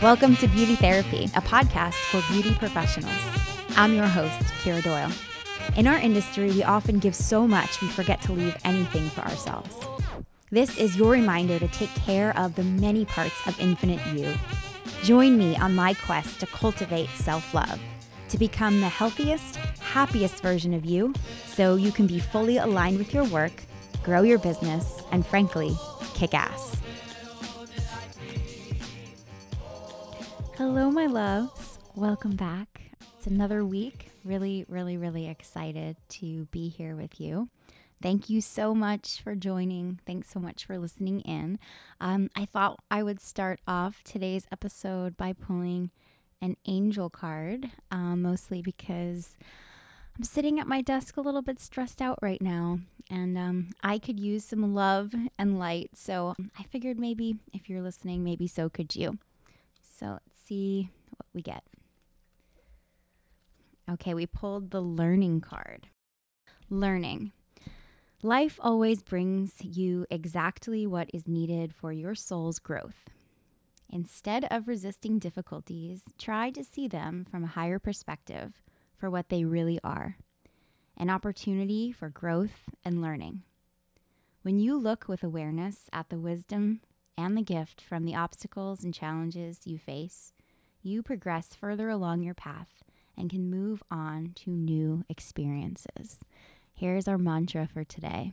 Welcome to Beauty Therapy, a podcast for beauty professionals. I'm your host, Kira Doyle. In our industry, we often give so much we forget to leave anything for ourselves. This is your reminder to take care of the many parts of Infinite You. Join me on my quest to cultivate self love, to become the healthiest, happiest version of you so you can be fully aligned with your work, grow your business, and frankly, kick ass. Hello, my loves. Welcome back. It's another week. Really, really, really excited to be here with you. Thank you so much for joining. Thanks so much for listening in. Um, I thought I would start off today's episode by pulling an angel card, um, mostly because I'm sitting at my desk a little bit stressed out right now, and um, I could use some love and light. So I figured maybe if you're listening, maybe so could you. So see what we get. Okay, we pulled the learning card. Learning. Life always brings you exactly what is needed for your soul's growth. Instead of resisting difficulties, try to see them from a higher perspective for what they really are an opportunity for growth and learning. When you look with awareness at the wisdom and the gift from the obstacles and challenges you face, you progress further along your path and can move on to new experiences. Here's our mantra for today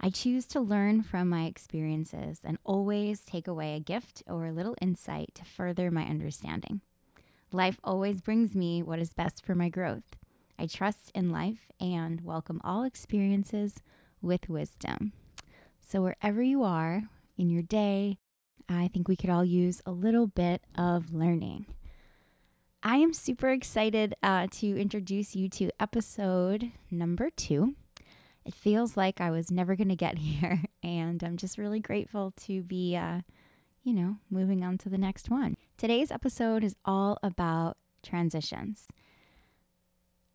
I choose to learn from my experiences and always take away a gift or a little insight to further my understanding. Life always brings me what is best for my growth. I trust in life and welcome all experiences with wisdom. So, wherever you are in your day, I think we could all use a little bit of learning. I am super excited uh, to introduce you to episode number two. It feels like I was never going to get here, and I'm just really grateful to be, uh, you know, moving on to the next one. Today's episode is all about transitions.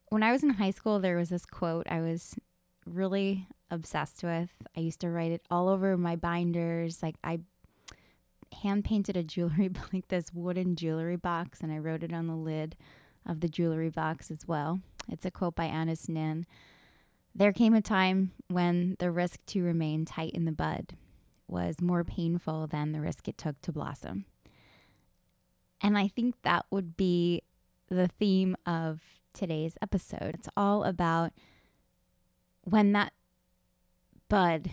When I was in high school, there was this quote I was really obsessed with. I used to write it all over my binders. Like, I hand painted a jewelry, like this wooden jewelry box, and I wrote it on the lid of the jewelry box as well. It's a quote by Anaïs Nin. There came a time when the risk to remain tight in the bud was more painful than the risk it took to blossom. And I think that would be the theme of today's episode. It's all about when that bud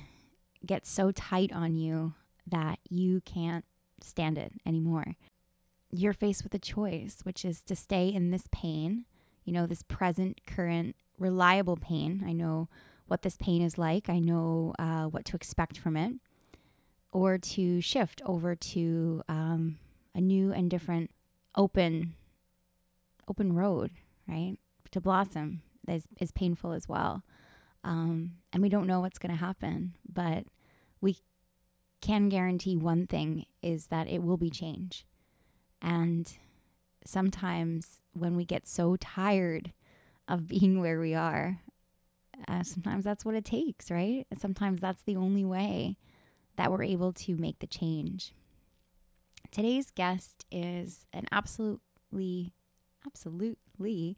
gets so tight on you that you can't stand it anymore. You're faced with a choice, which is to stay in this pain, you know, this present, current, reliable pain. I know what this pain is like, I know uh, what to expect from it, or to shift over to um, a new and different, open, open road, right? To blossom is, is painful as well. Um, and we don't know what's going to happen, but we can guarantee one thing is that it will be change. And sometimes when we get so tired of being where we are, uh, sometimes that's what it takes, right? Sometimes that's the only way that we're able to make the change. Today's guest is an absolutely, absolutely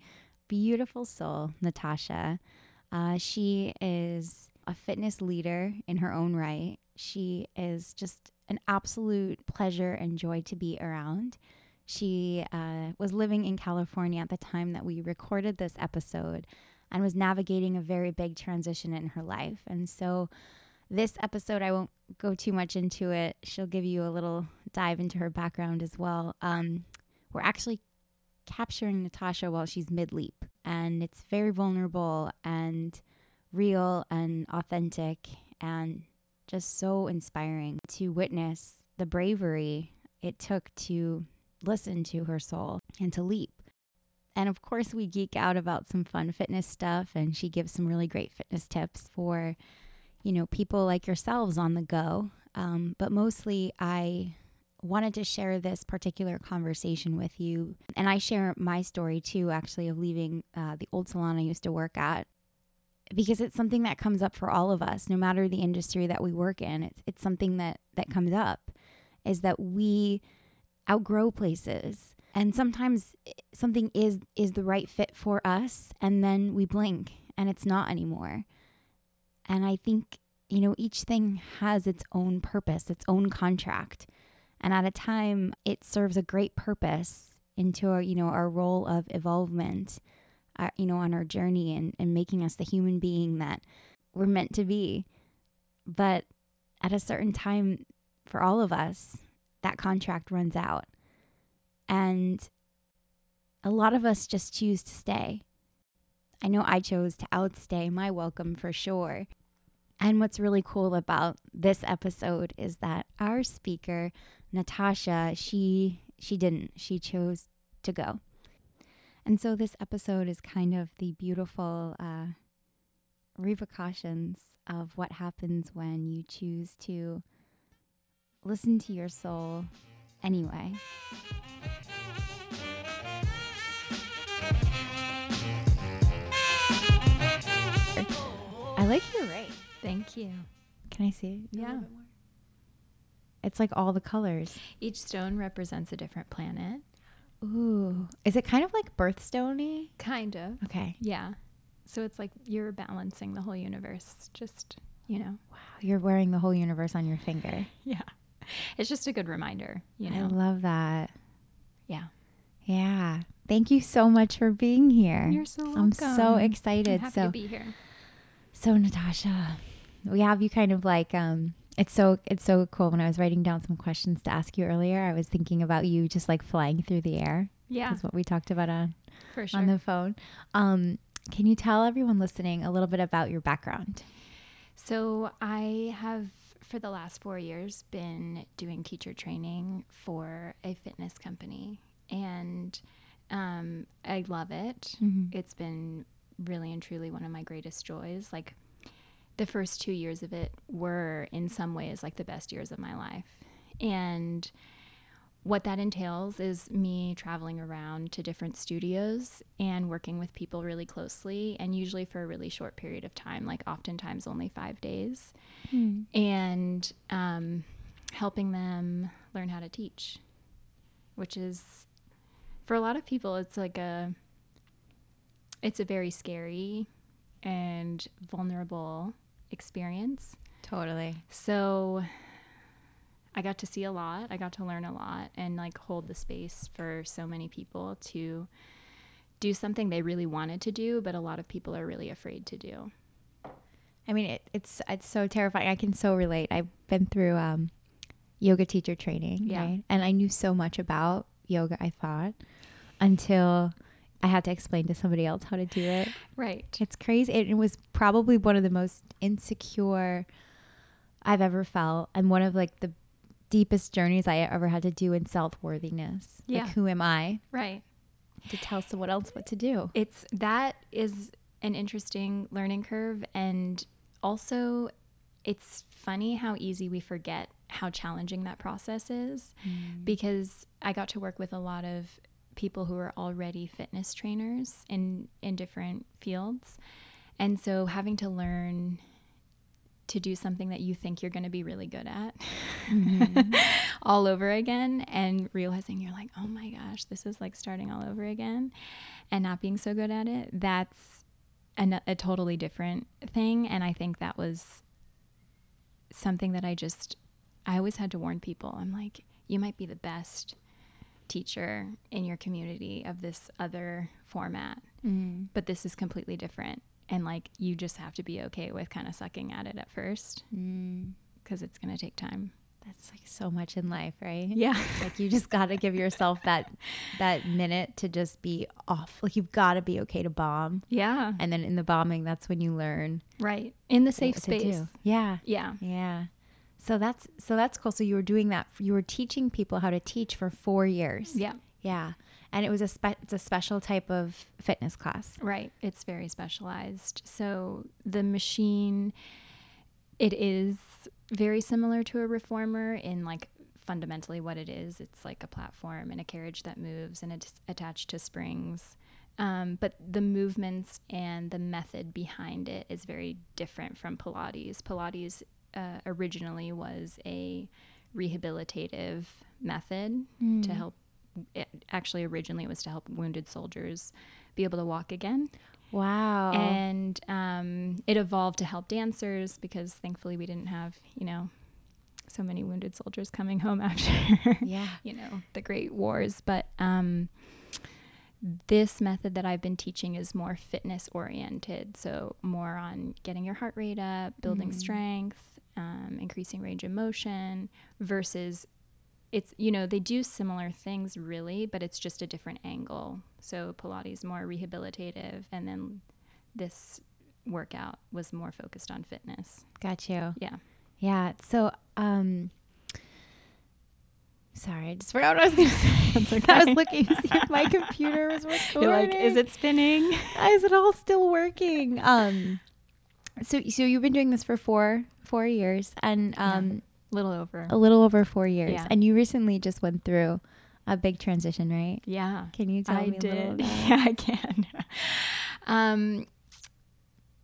beautiful soul, Natasha. Uh, she is a fitness leader in her own right. She is just an absolute pleasure and joy to be around. She uh, was living in California at the time that we recorded this episode and was navigating a very big transition in her life. And so, this episode, I won't go too much into it. She'll give you a little dive into her background as well. Um, we're actually capturing Natasha while she's mid leap, and it's very vulnerable and real and authentic and just so inspiring to witness the bravery it took to listen to her soul and to leap. And of course, we geek out about some fun fitness stuff, and she gives some really great fitness tips for, you know, people like yourselves on the go. Um, but mostly, I wanted to share this particular conversation with you. And I share my story too, actually, of leaving uh, the old salon I used to work at because it's something that comes up for all of us, no matter the industry that we work in. It's, it's something that, that comes up is that we outgrow places. And sometimes eh, something is is the right fit for us and then we blink and it's not anymore. And I think, you know, each thing has its own purpose, its own contract. And at a time it serves a great purpose into our, you know, our role of evolvement, uh, you know, on our journey and, and making us the human being that we're meant to be. But at a certain time for all of us, that contract runs out. And a lot of us just choose to stay. I know I chose to outstay my welcome for sure. And what's really cool about this episode is that our speaker, Natasha, she she didn't. She chose to go. And so this episode is kind of the beautiful uh, repercussions of what happens when you choose to listen to your soul anyway. I like your ring. Thank you. Can I see it? Yeah. It's like all the colors. Each stone represents a different planet. Ooh. Is it kind of like birthstone Kind of. Okay. Yeah. So it's like you're balancing the whole universe. Just, you know. Wow. You're wearing the whole universe on your finger. Yeah. It's just a good reminder, you know. I love that. yeah. Yeah. Thank you so much for being here. You're so welcome. I'm so excited. I'm happy so to be here. So Natasha, we have you kind of like um it's so it's so cool when I was writing down some questions to ask you earlier, I was thinking about you just like flying through the air. Yeah. Is what we talked about on For sure. on the phone. Um can you tell everyone listening a little bit about your background? So I have, for the last four years, been doing teacher training for a fitness company, and um, I love it. Mhm. It's been really and truly one of my greatest joys. Like the first two years of it were, in some ways, like the best years of my life, and what that entails is me traveling around to different studios and working with people really closely and usually for a really short period of time like oftentimes only five days. And um, helping them learn how to teach which is for a lot of people it's like a it's a very scary and vulnerable experience Totally. so I got to see a lot. I got to learn a lot and like hold the space for so many people to do something they really wanted to do, but a lot of people are really afraid to do. I mean, it, it's it's so terrifying. I can so relate. I've been through um, yoga teacher training, Yeah. right? And I knew so much about yoga. I thought until I had to explain to somebody else how to do it. Right. It's crazy. It, it was probably one of the most insecure I've ever felt, and one of like the deepest journeys I ever had to do in self worthiness. Yeah. Like, who am I Right. to tell someone else what to do? It's that is an interesting learning curve and also it's funny how easy we forget how challenging that process is mm. because I got to work with a lot of people who are already fitness trainers in in different fields. And so having to learn to do something that you think you're going to be really good at mm-hmm. all over again and realizing you're like, "Oh my gosh, this is like starting all over again." And not being so good at it, that's an, a totally different thing and I think that was something that I just I always had to warn people. I'm like, you might be the best teacher in your community of this other format, Mm. but this is completely different. And like, you just have to be okay with kind of sucking at it at first Mm. because it's going to take time. That's like so much in life, right? Yeah. Like you just got to give yourself that that minute to just be off. Like you've got to be okay to bomb, Yeah. and then in the bombing, that's when you learn Right. In the safe space. Yeah, Yeah. yeah. So that's so that's cool. So you were doing that. You were teaching people how to teach for four years. Yeah. yeah. And it was a spe- it's a special type of fitness class. Right. It's very specialized. So the machine, it is very similar to a reformer in like fundamentally what it is. It's like a platform and a carriage that moves and it's attached to springs. Um, but the movements and the method behind it is very different from Pilates. Pilates uh, originally was a rehabilitative method Mm. to help. It, actually, originally it was to help wounded soldiers be able to walk again. Wow. And um, it evolved to help dancers because thankfully we didn't have, you know, so many wounded soldiers coming home after, yeah. you know, the great wars. But um, this method that I've been teaching is more fitness oriented. So, more on getting your heart rate up, building Mm. strength, um, increasing range of motion versus it's, you know, they do similar things really, but it's just a different angle. So, Pilates more rehabilitative, and then this workout was more focused on fitness. Got you. Yeah. Yeah. So, um, sorry, I just forgot what I was going to say. I was looking to see if my computer was recording. You're like, is it spinning? Is it all still working? Um, so so you've been doing this for four four years, and um, A little over. a little over four years, Yeah. and you recently just went through a big transition, right? Yeah. Can you tell I me a little did. about it? Yeah, I can. um,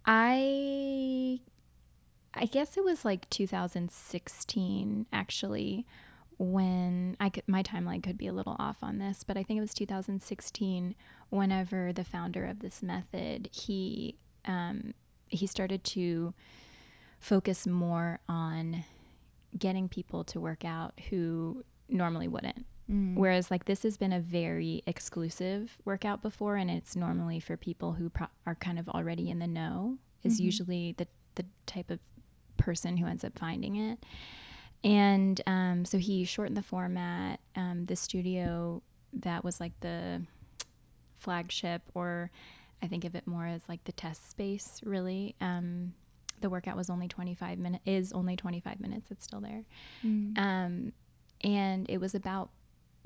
I I guess it was like 2016 actually when I could my timeline could be a little off on this, but I think it was 2016 whenever the founder of this method he um, he started to focus more on getting people to work out who normally wouldn't. Mm. Whereas, like, this has been a very exclusive workout before, and it's normally for people who pro- are kind of already in the know, is Mhm. usually the, the type of person who ends up finding it. And um, so he shortened the format. Um, the studio that was like the flagship, or I think of it more as like the test space, really. Um, the workout was only 25 minutes, is only 25 minutes. It's still there. Mm. Um, and it was about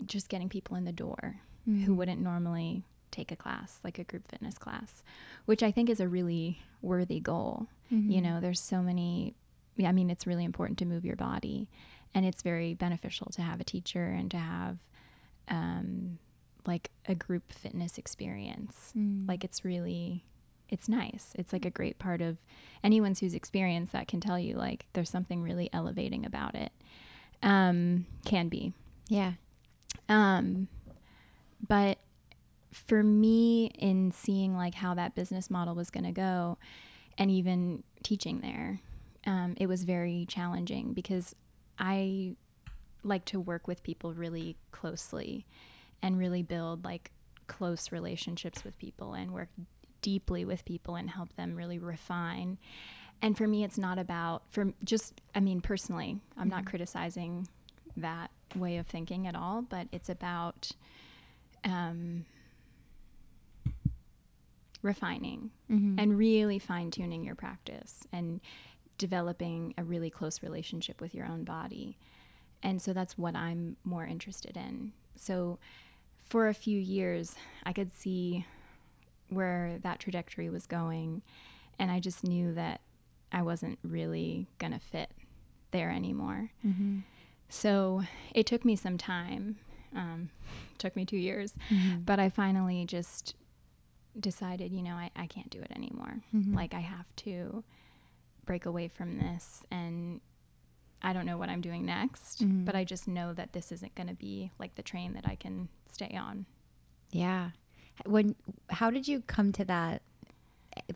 just getting people in the door Mm. who wouldn't normally take a class, like a group fitness class, which I think is a really worthy goal. You Mhm. know, there's so many, I mean, it's really important to move your body, and it's very beneficial to have a teacher and to have um, like a group fitness experience. Mm. Like, it's really. It's nice. It's like a great part of anyone who's experienced that can tell you like there's something really elevating about it. Um, can be. yeah. Um, but for me, in seeing like how that business model was going to go, and even teaching there, um, it was very challenging because I like to work with people really closely and really build like close relationships with people and work deeply with people and help them really refine. And for me, it's not about for just. I mean, personally, I'm not criticizing that way of thinking at all, but it's about um, refining Mhm. and really fine tuning your practice and developing a really close relationship with your own body. And so that's what I'm more interested in. So for a few years, I could see where that trajectory was going. And I just knew that I wasn't really going to fit there anymore. Mhm. So it took me some time. Um, took me two years, Mhm. but I finally just decided, you know, I, I can't do it anymore. Mhm. Like I have to break away from this and I don't know what I'm doing next, Mhm. but I just know that this isn't going to be like the train that I can stay on. Yeah. When how did you come to that?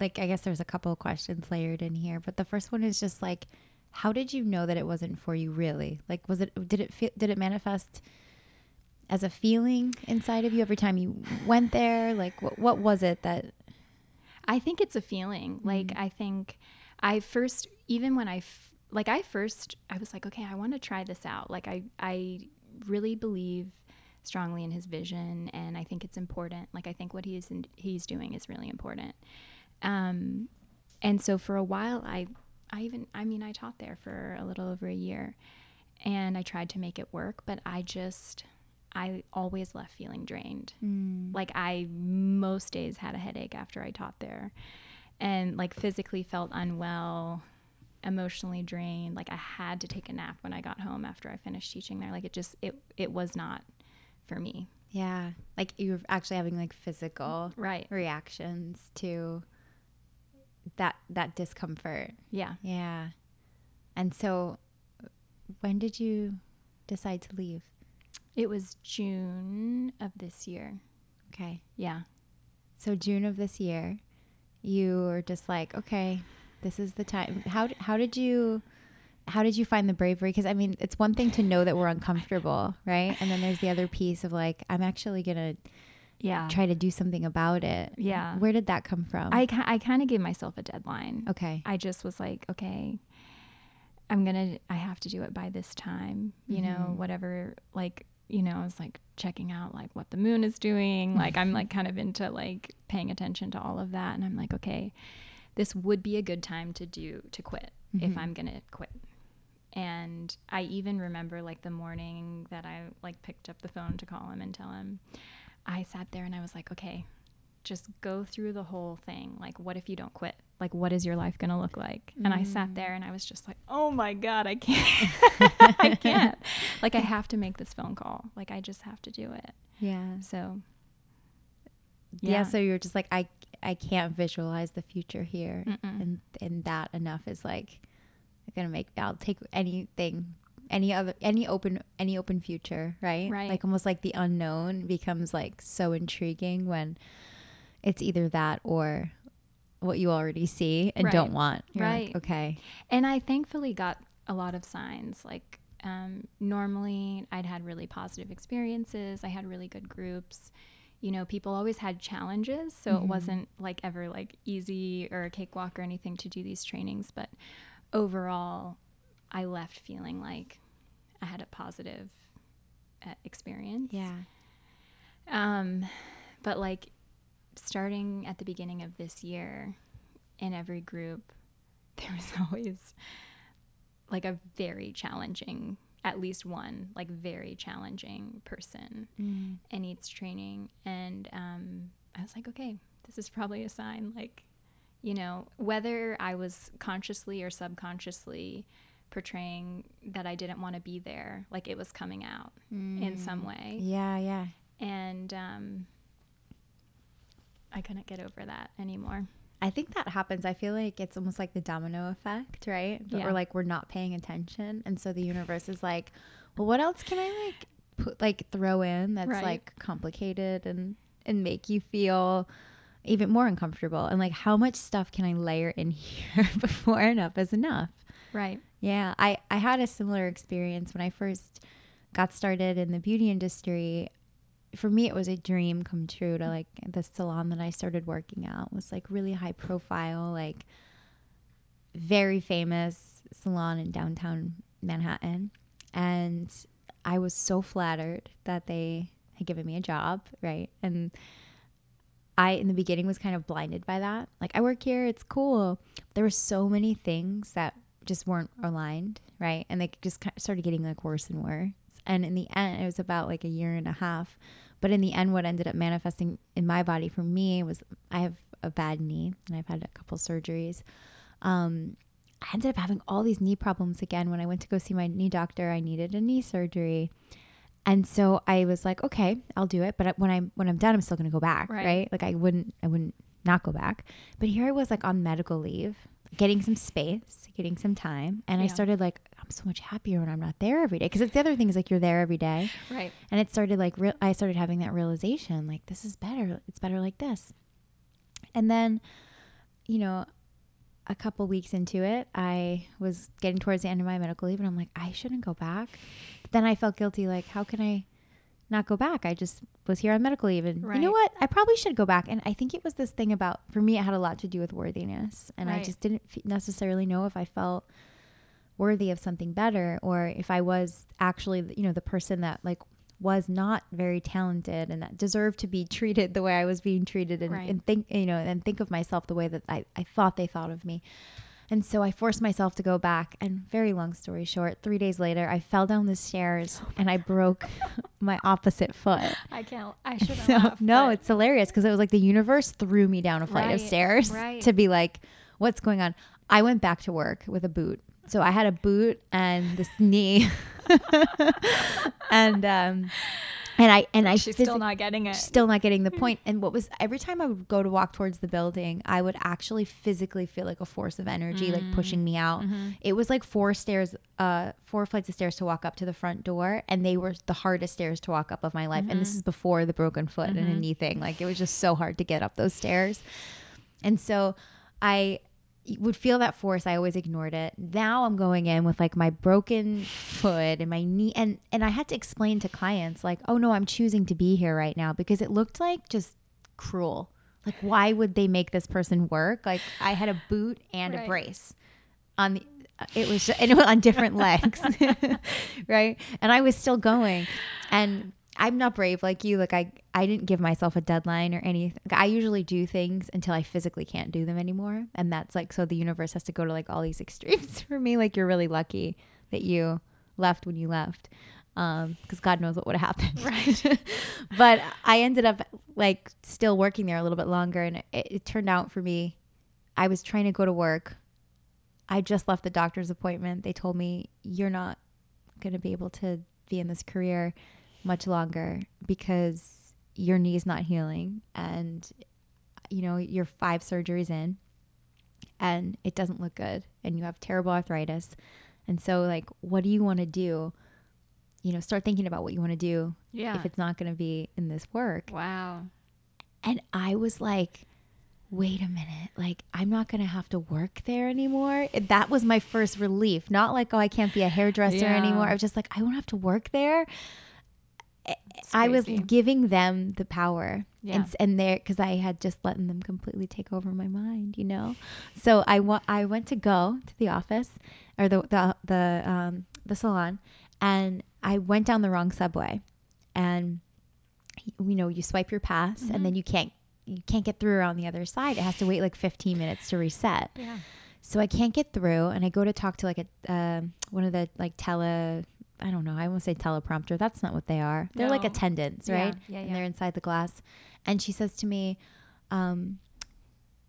Like I guess there's a couple of questions layered in here, but the first one is just like how did you know that it wasn't for you really? Like was it did it feel, did it manifest as a feeling inside of you every time you went there? Like what what was it that I think it's a feeling. Like Mhm. I think I first even when I f- like I first I was like, okay, I want to try this out. Like I I really believe strongly in his vision and I think it's important. Like I think what he's in, he's doing is really important. Um and so for a while I I even I mean I taught there for a little over a year and I tried to make it work, but I just I always left feeling drained. Like I most days had a headache after I taught there and like physically felt unwell, emotionally drained. Like I had to take a nap when I got home after I finished teaching there. Like it just it it was not for me. yeah, like you're actually having like physical Right. reactions to that that discomfort. Yeah. Yeah. And so when did you decide to leave? It was June of this year. Okay. Yeah. So June of this year, you were just like, okay, this is the time. How how did you how did you find the bravery? Because I mean, it's one thing to know that we're uncomfortable, right? And then there's the other piece of like, I'm actually gonna Yeah. try to do something about it. Yeah. Where did that come from? I, I kind of gave myself a deadline. okay. I just was like, okay, I'm gonna, I have to do it by this time, you know, Mhm. whatever. Like, you know, I was like checking out like what the moon is doing. Like, I'm like kind of into like paying attention to all of that. And I'm like, okay, this would be a good time to do, to quit if Mhm. I'm gonna quit. And I even remember like the morning that I like picked up the phone to call him and tell him, I sat there and I was like, okay, just go through the whole thing. Like, what if you don't quit? Like, what is your life going to look like? And I sat mm. there and I was just like, oh my God, I can't. I can't. Like, I have to make this phone call. Like, I just have to do it. Yeah. So, yeah. Yeah. So you're just like, I I can't visualize the future here, Mm-mm. and and that enough is like, gonna make. I'll take anything. Any other, any open, any open future, right? Right. Like almost like the unknown becomes like so intriguing when it's either that or what you already see and Right. don't want. You're like, Right. okay. and I thankfully got a lot of signs. Like, um, normally I'd had really positive experiences, I had really good groups. You know, people always had challenges, so Mhm. it wasn't like ever like easy or a cakewalk or anything to do these trainings. But overall, I left feeling like I had a positive uh, experience. Yeah. Um, but like starting at the beginning of this year, in every group, there was always like a very challenging, at least one like very challenging person Mm. in each training, and um, I was like, okay, this is probably a sign. Like, you know, whether I was consciously or subconsciously portraying that I didn't want to be there, like it was coming out in some way Yeah. Yeah. and um, I couldn't get over that anymore. I think that happens. I feel like it's almost like the domino effect, right? But Yeah. we're like we're not paying attention, and so the universe is like, well, what else can I like put like throw in that's Right. like complicated and and make you feel even more uncomfortable? And like, how much stuff can I layer in here before enough is enough? Right. Yeah, I I had a similar experience when I first got started in the beauty industry. For me, it was a dream come true to like the salon that I started working at was like really high profile, like very famous salon in downtown Manhattan, and I was so flattered that they had given me a job, right? And I, in the beginning, was kind of blinded by that. Like, I work here, it's cool. There were so many things that just weren't aligned, right? And they just kind of started getting like worse and worse. And in the end, it was about like a year and a half. But in the end, what ended up manifesting in my body for me was I have a bad knee and I've had a couple surgeries. Um, I ended up having all these knee problems again. When I went to go see my knee doctor, I needed a knee surgery. And so I was like, okay, I'll do it. But when I'm when I'm done, I'm still gonna go back, Right. right? Like I wouldn't I wouldn't not go back. But here I was like on medical leave, getting some space, getting some time, and I started like I'm so much happier when I'm not there every day. Because it's the other thing is like you're there every day, Right. and it started like real. I started having that realization like this is better. It's better like this. And then, you know, a couple weeks into it, I was getting towards the end of my medical leave, and I'm like, I shouldn't go back. But then I felt guilty. Like, how can I not go back? I just was here on medical leave, and you know what? I probably should go back. And I think it was this thing about for me, it had a lot to do with worthiness, and I just didn't necessarily know if I felt worthy of something better or if I was actually, you know, the person that like was not very talented and that deserved to be treated the way I was being treated and, Right. and think, you know, and think of myself the way that I, I thought they thought of me. And so I forced myself to go back. And very long story short, three days later, I fell down the stairs oh and I broke my opposite foot. I can't. I shouldn't So, no, it's hilarious because it was like the universe threw me down a flight of stairs right. to be like, what's going on? I went back to work with a boot. So I had a boot and this knee. and um, and I and I She's still not getting it. still not getting the hmm. point. And what was every time I would go to walk towards the building, I would actually physically feel like a force of energy like pushing mm. me out. Mm-hmm. It was like four stairs, uh, four flights of stairs to walk up to the front door, and they were the hardest stairs to walk up of my life. And this mm-hmm. is before the broken foot and a mm-hmm. knee thing. Like it was just so hard to get up those stairs. And so I would feel that force. I always ignored it. Now I'm going in with like my broken foot and my knee and and I had to explain to clients like, "Oh no, I'm choosing to be here right now because it looked like just cruel. Like why would they make this person work? Like I had a boot and a brace on the uh, it was and it was on different legs. right? And I was still going and I'm not brave like you. Like I, I didn't give myself a deadline or anything. I usually do things until I physically can't do them anymore, and that's like so the universe has to go to like all these extremes for me. Like you're really lucky that you left when you left, um, because God knows what would have happened. Right. but I ended up like still working there a little bit longer, and it, it turned out for me, I was trying to go to work. I just left the doctor's appointment. They told me you're not going to be able to be in this career much longer because your knee's not healing and you know you're five surgeries in and it doesn't look good and you have terrible arthritis and so like what do you want to do you know start thinking about what you want to do Yeah. if it's not going to be in this work wow. and I was like, wait a minute, like I'm not gonna have to work there anymore. That was my first relief. Not like, oh, I can't be a hairdresser Yeah. anymore. I was just like, I won't have to work there. I was giving them the power. Yeah. And, and there, because I had just letting them completely take over my mind, you know. So I wa- I went to go to the office or the the the um the salon, and I went down the wrong subway, and you know you swipe your pass, and then you can't you can't get through on the other side. It has to wait like 15 minutes to reset. Yeah. So I can't get through, and I go to talk to like a um one of the like tele. I don't know. I won't say teleprompter. That's not what they are. They're like No. attendants, Yeah, right? yeah, and yeah. they're inside the glass. And she says to me, um,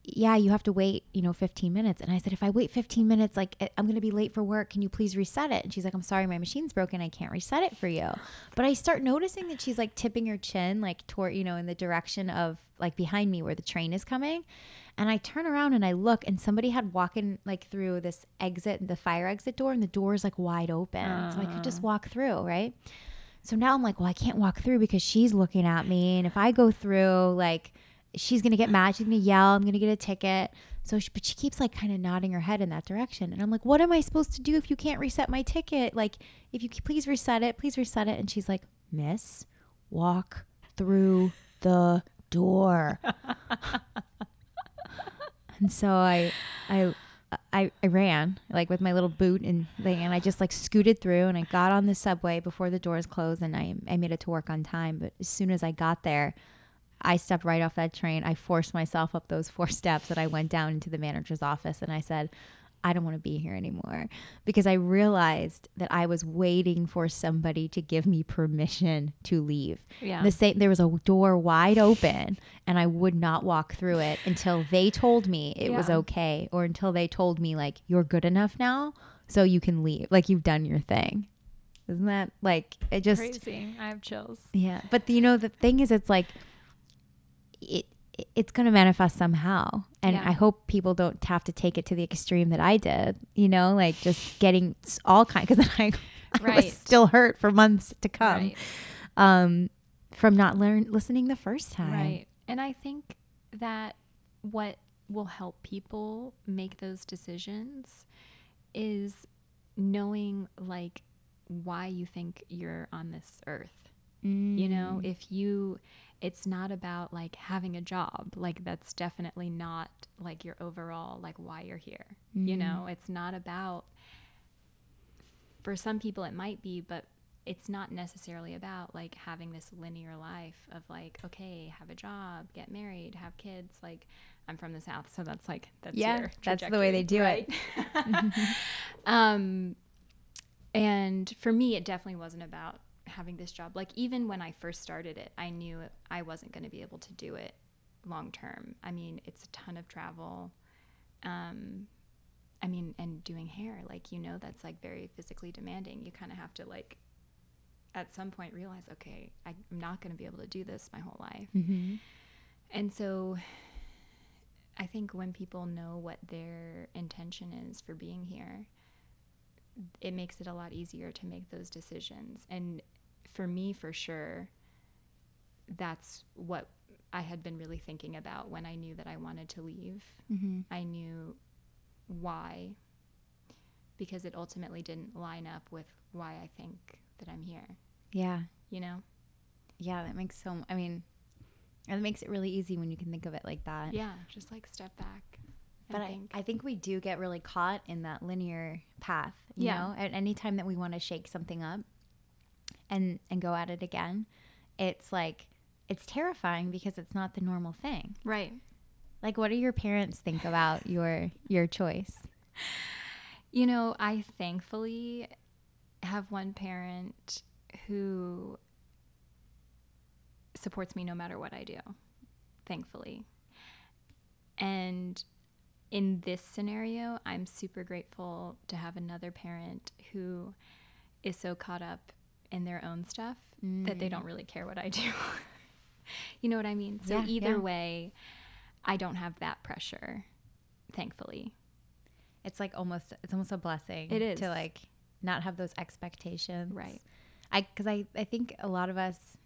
"Yeah, you have to wait, you know, 15 minutes." And I said, "If I wait 15 minutes, like I'm going to be late for work. Can you please reset it?" And she's like, "I'm sorry, my machine's broken. I can't reset it for you." But I start noticing that she's like tipping her chin, like toward, you know, in the direction of like behind me where the train is coming. And I turn around and I look, and somebody had walking like through this exit, the fire exit door, and the door is like wide open, so I could just ah. walk through, right? So now I'm like, well, I can't walk through because she's looking at me, and if I go through, like, she's gonna get mad, she's gonna yell, I'm gonna get a ticket. So, she, but she keeps like kind of nodding her head in that direction, and I'm like, what am I supposed to do if you can't reset my ticket? Like, if you please reset it, please reset it. And she's like, Miss, walk through the door. and so I, I, I, I ran like with my little boot and thing, and I just like scooted through, and I got on the subway before the doors closed, and I, I made it to work on time. But as soon as I got there, I stepped right off that train. I forced myself up those four steps, and I went down into the manager's office, and I said, I don't want to be here anymore because I realized that I was waiting for somebody to give me permission to leave. Yeah. The same there was a door wide open and I would not walk through it until they told me it was okay or until they told me like you're good enough now so you can leave. Like you've done your thing. Isn't that like it just Crazy. I have chills. yeah. But you know the thing is it's like it it's going to manifest somehow. And Yeah. I hope people don't have to take it to the extreme that I did, you know, like just getting all kind because then I, I Right. was still hurt for months to come Right. um, from not learn listening the first time. Right. And I think that what will help people make those decisions is knowing like why you think you're on this earth. You know, Mm. if you it's not about like having a job. Like that's definitely not like your overall like why you're here. You know, it's not about for some people it might be, but it's not necessarily about like having this linear life of like okay have a job get married have kids like i'm from the south so that's like that's Yeah, your that's the way they do it. it um and for me it definitely wasn't about having this job like even when i first started it i knew i wasn't going to be able to do it long term i mean it's a ton of travel um i mean and doing hair like you know that's like very physically demanding you kind of have to like at some point realize, okay, I'm not going to be able to do this my whole life. Mm-hmm. And so I think when people know what their intention is for being here, it makes it a lot easier to make those decisions. And for me, for sure, that's what I had been really thinking about when I knew that I wanted to leave. Mm-hmm. I knew why, because it ultimately didn't line up with why I think that I'm here, Yeah. you know? Yeah, that makes so. I mean, it makes it really easy when you can think of it like that. Yeah, just like step back. But I, think. I think we do get really caught in that linear path. You Yeah. know, at any time that we want to shake something up and and go at it again, it's like it's terrifying because it's not the normal thing. right. Like, what do your parents think about your your choice? You know, I thankfully have one parent who supports me no matter what I do. Thankfully. And in this scenario, I'm super grateful to have another parent who is so caught up in their own stuff that they don't mm. really care what I do. you know what I mean? So Yeah, either yeah. way, I don't have that pressure, thankfully. It's like almost it's almost a blessing. It is. to like not have those expectations. Right. I because I I think a lot of us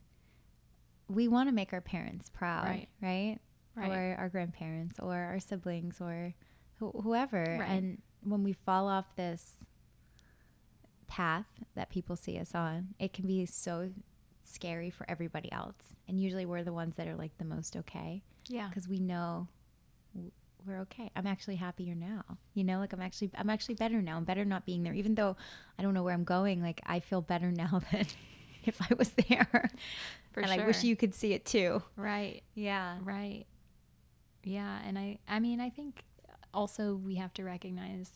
we want to make our parents proud, Right. right? Right. Or our grandparents or our siblings or wh- whoever. Right. And when we fall off this path that people see us on, it can be so scary for everybody else. And usually we're the ones that are like the most okay Yeah. because we know we're okay. I'm actually happier now. You know, like I'm actually I'm actually better now. I'm better not being there even though I don't know where I'm going. Like I feel better now than if I was there. For and sure. I wish you could see it too. Right. Yeah. Right. Yeah, and I I mean I think also we have to recognize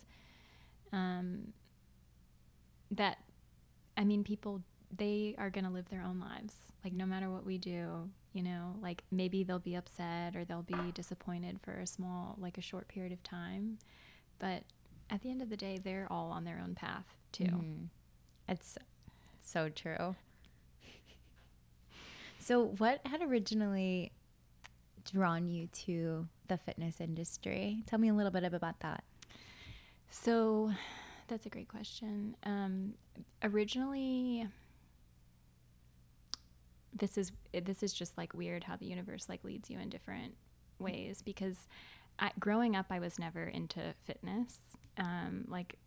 um that I mean people they are going to live their own lives. Like no matter what we do, you know, like maybe they'll be upset or they'll be disappointed for a small like a short period of time, but at the end of the day they're all on their own path too. Mhm. It's so true. So, what had originally drawn you to the fitness industry? Tell me a little bit about that. So that's a great question. Um, originally, this is this is just like weird how the universe like leads you in different ways because I, growing up I was never into fitness. Um, like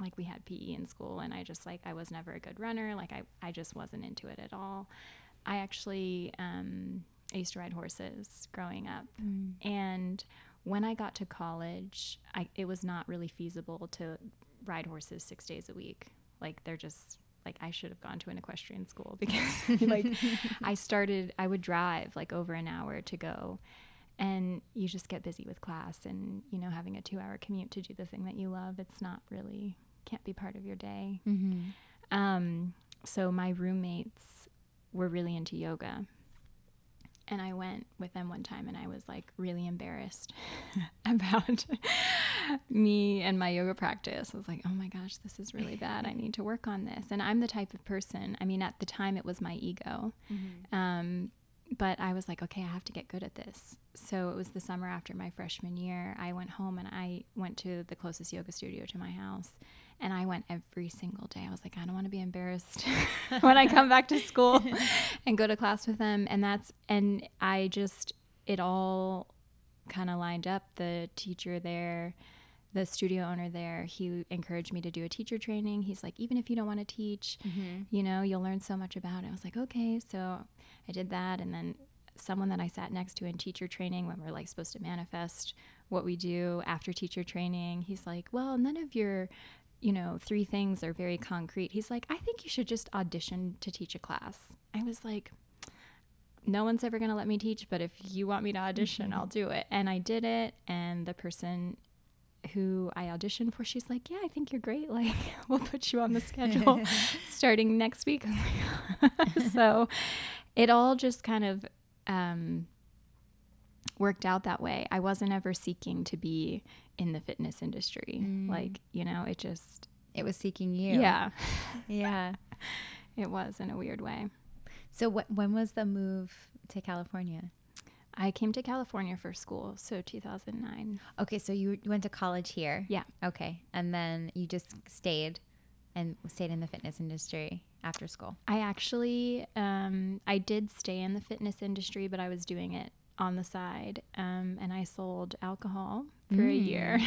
like we had PE in school and I just like I was never a good runner. Like I I just wasn't into it at all. I actually um, I used to ride horses growing up, and when I got to college, I, it was not really feasible to ride horses six days a week. Like they're just like I should have gone to an equestrian school because like I started I would drive like over an hour to go and you just get busy with class and you know having a 2 hour commute to do the thing that you love it's not really can't be part of your day. Mm-hmm. Um so my roommates were really into yoga. And I went with them one time and I was like really embarrassed about me and my yoga practice. I was like, oh my gosh, this is really bad. I need to work on this. And I'm the type of person, I mean, at the time it was my ego. Um, but I was like, okay, I have to get good at this. So it was the summer after my freshman year. I went home and I went to the closest yoga studio to my house. And I went every single day. I was like, I don't want to be embarrassed when I come back to school and go to class with them. And that's, and I just, it all kind of lined up. The teacher there, the studio owner there, he encouraged me to do a teacher training. He's like, even if you don't want to teach, mm-hmm. you know, you'll learn so much about it. I was like, okay. So I did that. And then someone that I sat next to in teacher training when we're like supposed to manifest what we do after teacher training, he's like, well, none of your, you know, three things are very concrete. He's like, I think you should just audition to teach a class. I was like, no one's ever going to let me teach, but if you want me to audition, I'll do it. And I did it. And the person who I auditioned for, she's like, Yeah, I think you're great. Like, we'll put you on the schedule starting next week. so it all just kind of um, worked out that way. I wasn't ever seeking to be in the fitness industry. Like, you know, it just, It was seeking you. yeah. Yeah. it was in a weird way. So wh- when was the move to California? I came to California for school, so 2009. Okay, so you went to college here. Yeah. Okay, and then you just stayed and stayed in the fitness industry after school. I actually, um, I did stay in the fitness industry, but I was doing it on the side, um, and I sold alcohol for a year.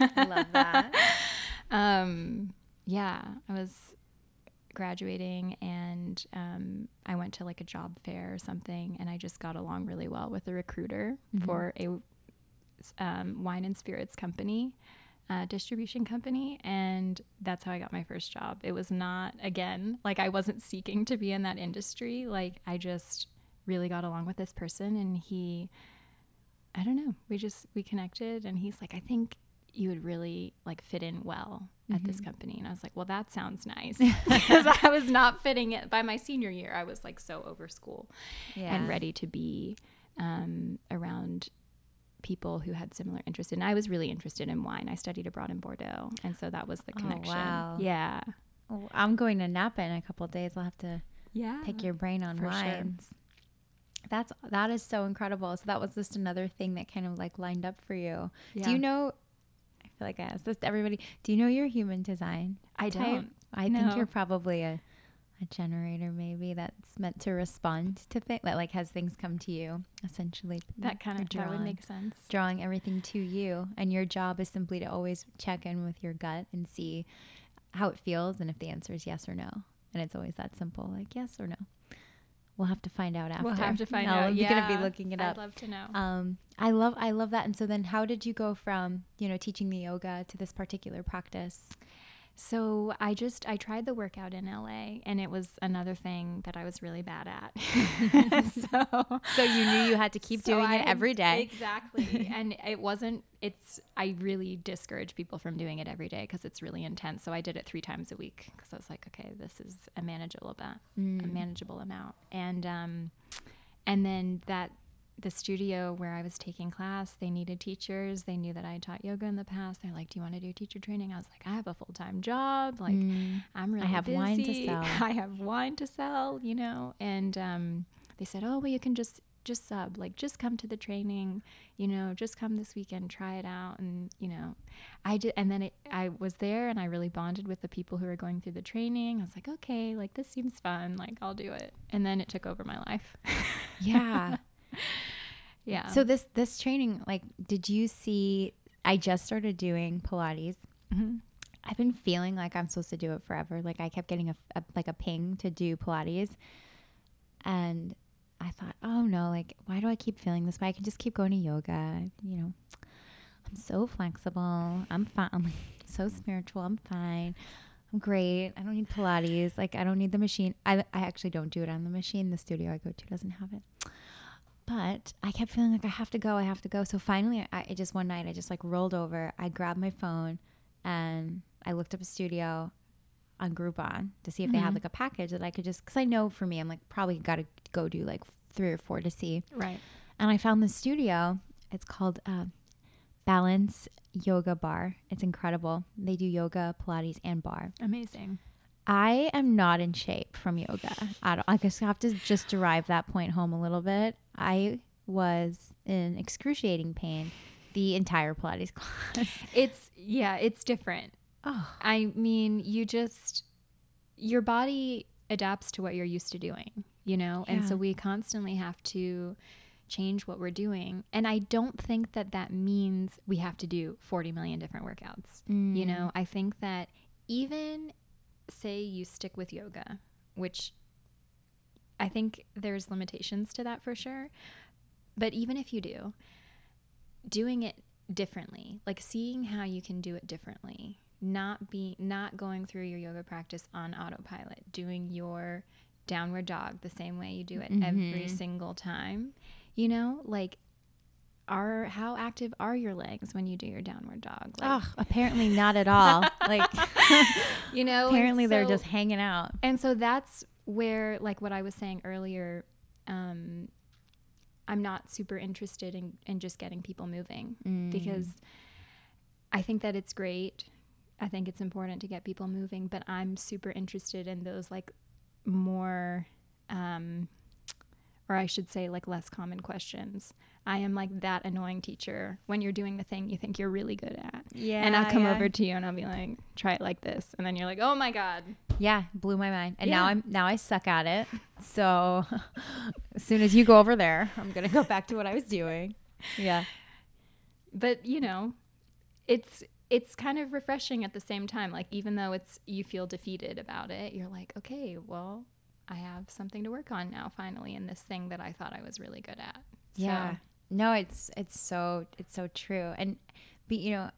I love that. um, yeah, I was graduating and um, I went to like a job fair or something, and I just got along really well with a recruiter for a um, wine and spirits company. Uh, distribution company, and that's how I got my first job. It was not, again, like I wasn't seeking to be in that industry. Like I just really got along with this person, and he, I don't know, we just we connected, and he's like, I think you would really like fit in well at this company, and I was like, well, that sounds nice because I was not fitting it. By my senior year, I was like so over school Yeah. and ready to be um, around people who had similar interests. And I was really interested in wine. I studied abroad in Bordeaux, and so that was the Oh, connection. wow. Yeah, Oh, I'm going to Napa in a couple of days. I'll have to yeah. pick your brain on for sure. That's that is so incredible. So that was just another thing that kind of like lined up for you. Do you know? I feel like I asked this to everybody. Do you know your human design? I type? don't. I No. think you're probably a a generator, maybe that's meant to respond to things that like has things come to you. Essentially, That kind of that would make sense. drawing everything to you, and your job is simply to always check in with your gut and see how it feels, and if the answer is yes or no. And it's always that simple, like yes or no. We'll have to find out after. We'll have to find out. be Yeah, gonna be looking it up. I'd love to know. Um, I love I love that. And so then, how did you go from you know teaching the yoga to this particular practice? So I just I tried the workout in LA, and it was another thing that I was really bad at. so So you knew you had to keep So doing it every day. Exactly. and it wasn't, it's, I really discourage people from doing it every day because it's really intense. So I did it three times a week because I was like, okay, this is a manageable amount, Mm. a manageable amount. And, um, and then that, the studio where I was taking class, they needed teachers. They knew that I taught yoga in the past. They're like, "Do you want to do teacher training?" I was like, "I have a full time job. Like, Mm. I'm really I have wine to sell. I have wine to sell, you know. And um, they said, "Oh, well, you can just just sub, like just come to the training, you know, just come this weekend, try it out." And you know, I did. And then it, I was there, and I really bonded with the people who were going through the training. I was like, "Okay, like this seems fun. Like I'll do it." And then it took over my life. Yeah. yeah. So this this training, like, did you see? I just started doing Pilates. Mhm. I've been feeling like I'm supposed to do it forever. Like I kept getting a, a like a ping to do Pilates, and I thought, oh no, like why do I keep feeling this way? I can just keep going to yoga. You know, I'm so flexible. I'm fine. I'm like, so spiritual. I'm fine. I'm great. I don't need Pilates. Like I don't need the machine. I I actually don't do it on the machine. The studio I go to doesn't have it. But I kept feeling like I have to go. I have to go. So finally, I, I just one night I just like rolled over. I grabbed my phone and I looked up a studio on Groupon to see if they had Mhm. like a package that I could just because I know for me I'm like probably got to go do like three or four to see. right. And I found this studio. It's called uh, Balance Yoga Bar. It's incredible. They do yoga, Pilates, and barre. Amazing. I am not in shape from yoga. I, don't, I guess I have to just derive that point home a little bit. I was in excruciating pain the entire Pilates class. It's yeah, it's different. Oh, I mean, you just your body adapts to what you're used to doing, you know? And so we constantly have to change what we're doing. And I don't think that that means we have to do 40 million different workouts. You mm. know, I think that even say you stick with yoga, which I think there's limitations to that for sure. But even if you do, doing it differently, like seeing how you can do it differently, not be not going through your yoga practice on autopilot, doing your downward dog the same way you do it every Mhm. single time. You know, like are how active are your legs when you do your downward dog? Like, oh, apparently not at all. like you know, apparently they're just hanging out. and so that's where, like what I was saying earlier, um, I'm not super interested in, in just getting people moving Mm. because I think that it's great. I think it's important to get people moving, but I'm super interested in those like more um or I should say like less common questions. I am like that annoying teacher when you're doing the thing you think you're really good at. Yeah. and I'll come yeah. over to you and I'll be like, try it like this. And then you're like, oh my God. Yeah, blew my mind. And now I'm now I suck at it. So as soon as you go over there, I'm gonna go back to what I was doing. Yeah. But you know, it's it's kind of refreshing at the same time. Like even though it's you feel defeated about it, you're like, okay, well, I have something to work on now finally in this thing that I thought I was really good at. Yeah. No, it's it's so it's so true. And be you know,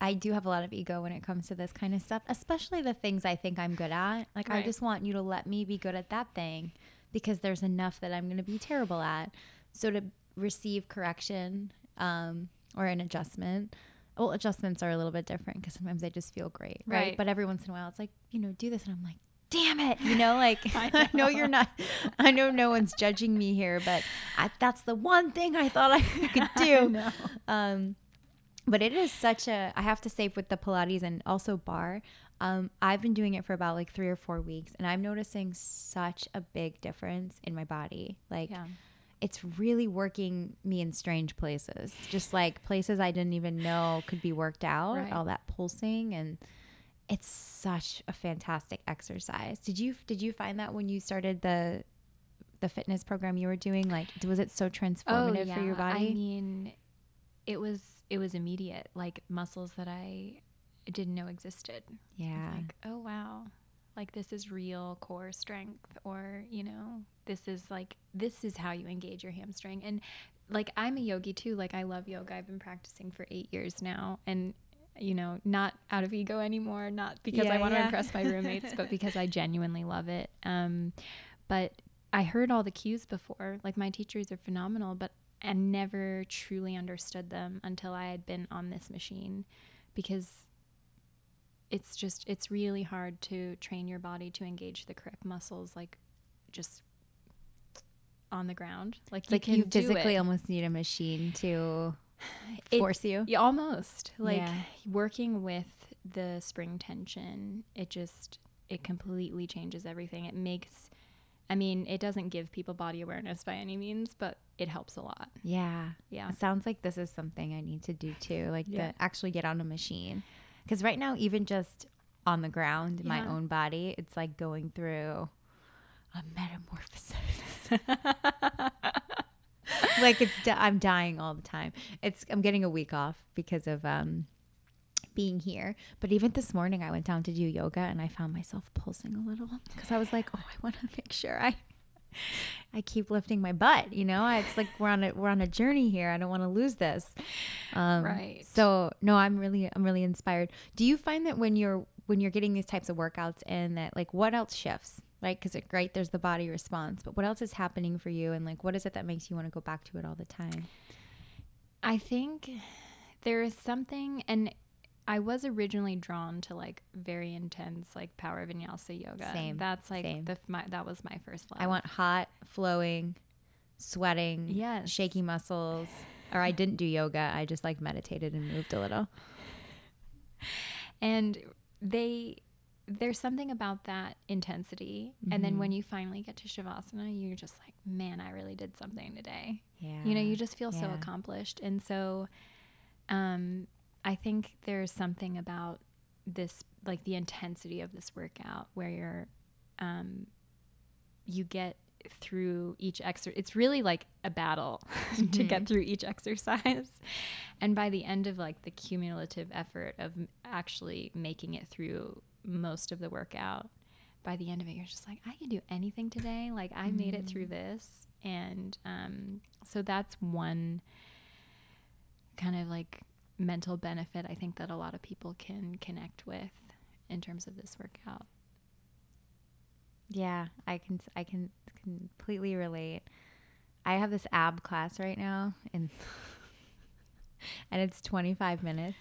I do have a lot of ego when it comes to this kind of stuff, especially the things I think I'm good at. Like I just want you to let me be good at that thing because there's enough that I'm going to be terrible at. So to receive correction um, or an adjustment, well, adjustments are a little bit different because sometimes they just feel great, right? Right. But every once in a while, it's like you know, do this, and I'm like. Damn it! You know, like I I know you're not. I know no one's judging me here, but I, that's the one thing I thought I could do. know. Um, but it is such a. I have to say with the Pilates and also barre. Um, I've been doing it for about like three or four weeks, and I'm noticing such a big difference in my body. Like Yeah. it's really working me in strange places, just like places I didn't even know could be worked out. Right. All that pulsing and. It's such a fantastic exercise. Did you did you find that when you started the the fitness program you were doing? Like, was it so transformative for oh, your body? Oh, I mean, it was it was immediate. Like muscles that I didn't know existed. yeah. Like, oh wow. Like this is real core strength or, you know, this is like this is how you engage your hamstring. And like I'm a yogi too. Like I love yoga. I've been practicing for 8 years now and you know, not out of ego anymore, not because I Yeah, want to yeah. impress my roommates, but because I genuinely love it. Um but I heard all the cues before. Like my teachers are phenomenal, but I never truly understood them until I had been on this machine because it's just it's really hard to train your body to engage the correct muscles like just on the ground. Like like you do physically almost need a machine to It- force you. Yeah, almost. Like Yeah. working with the spring tension, it just it completely changes everything. It makes I mean, it doesn't give people body awareness by any means, but it helps a lot. Yeah. Yeah. It sounds like this is something I need to do too, like Yeah. to actually get on a machine. Because right now, even just on the ground, in my own body, it's like going through a metamorphosis. like it's, I'm dying all the time. It's, I'm getting a week off because of um, being here. But even this morning, I went down to do yoga and I found myself pulsing a little because I was like, oh, I want to make sure I I keep lifting my butt. You know, it's like we're on a we're on a journey here. I don't want to lose this. Um, Right. So no, I'm really I'm really inspired. Do you find that when you're when you're getting these types of workouts in that like what else shifts? Right, because right there's the body response, but what else is happening for you, and like what is it that makes you want to go back to it all the time? I think there is something, and I was originally drawn to like very intense, like power vinyasa yoga. Same, That's like same. the my that was my first love. I want hot, flowing, sweating, Yes. shaky muscles. Or I didn't do yoga. I just like meditated and moved a little. and they there's something about that intensity. And then when you finally get to shavasana you're just like man i really did something today. Yeah. you know you just feel so accomplished. And so um i think there's something about this like the intensity of this workout where you're um you get through each exercise it's really like a battle to get through each exercise. And by the end of like the cumulative effort of actually making it through most of the workout by the end of it you're just like i can do anything today like i made it through this and um, so that's one kind of like mental benefit i think that a lot of people can connect with in terms of this workout Yeah, I can I can completely relate. I have this ab class right now and and it's 25 minutes.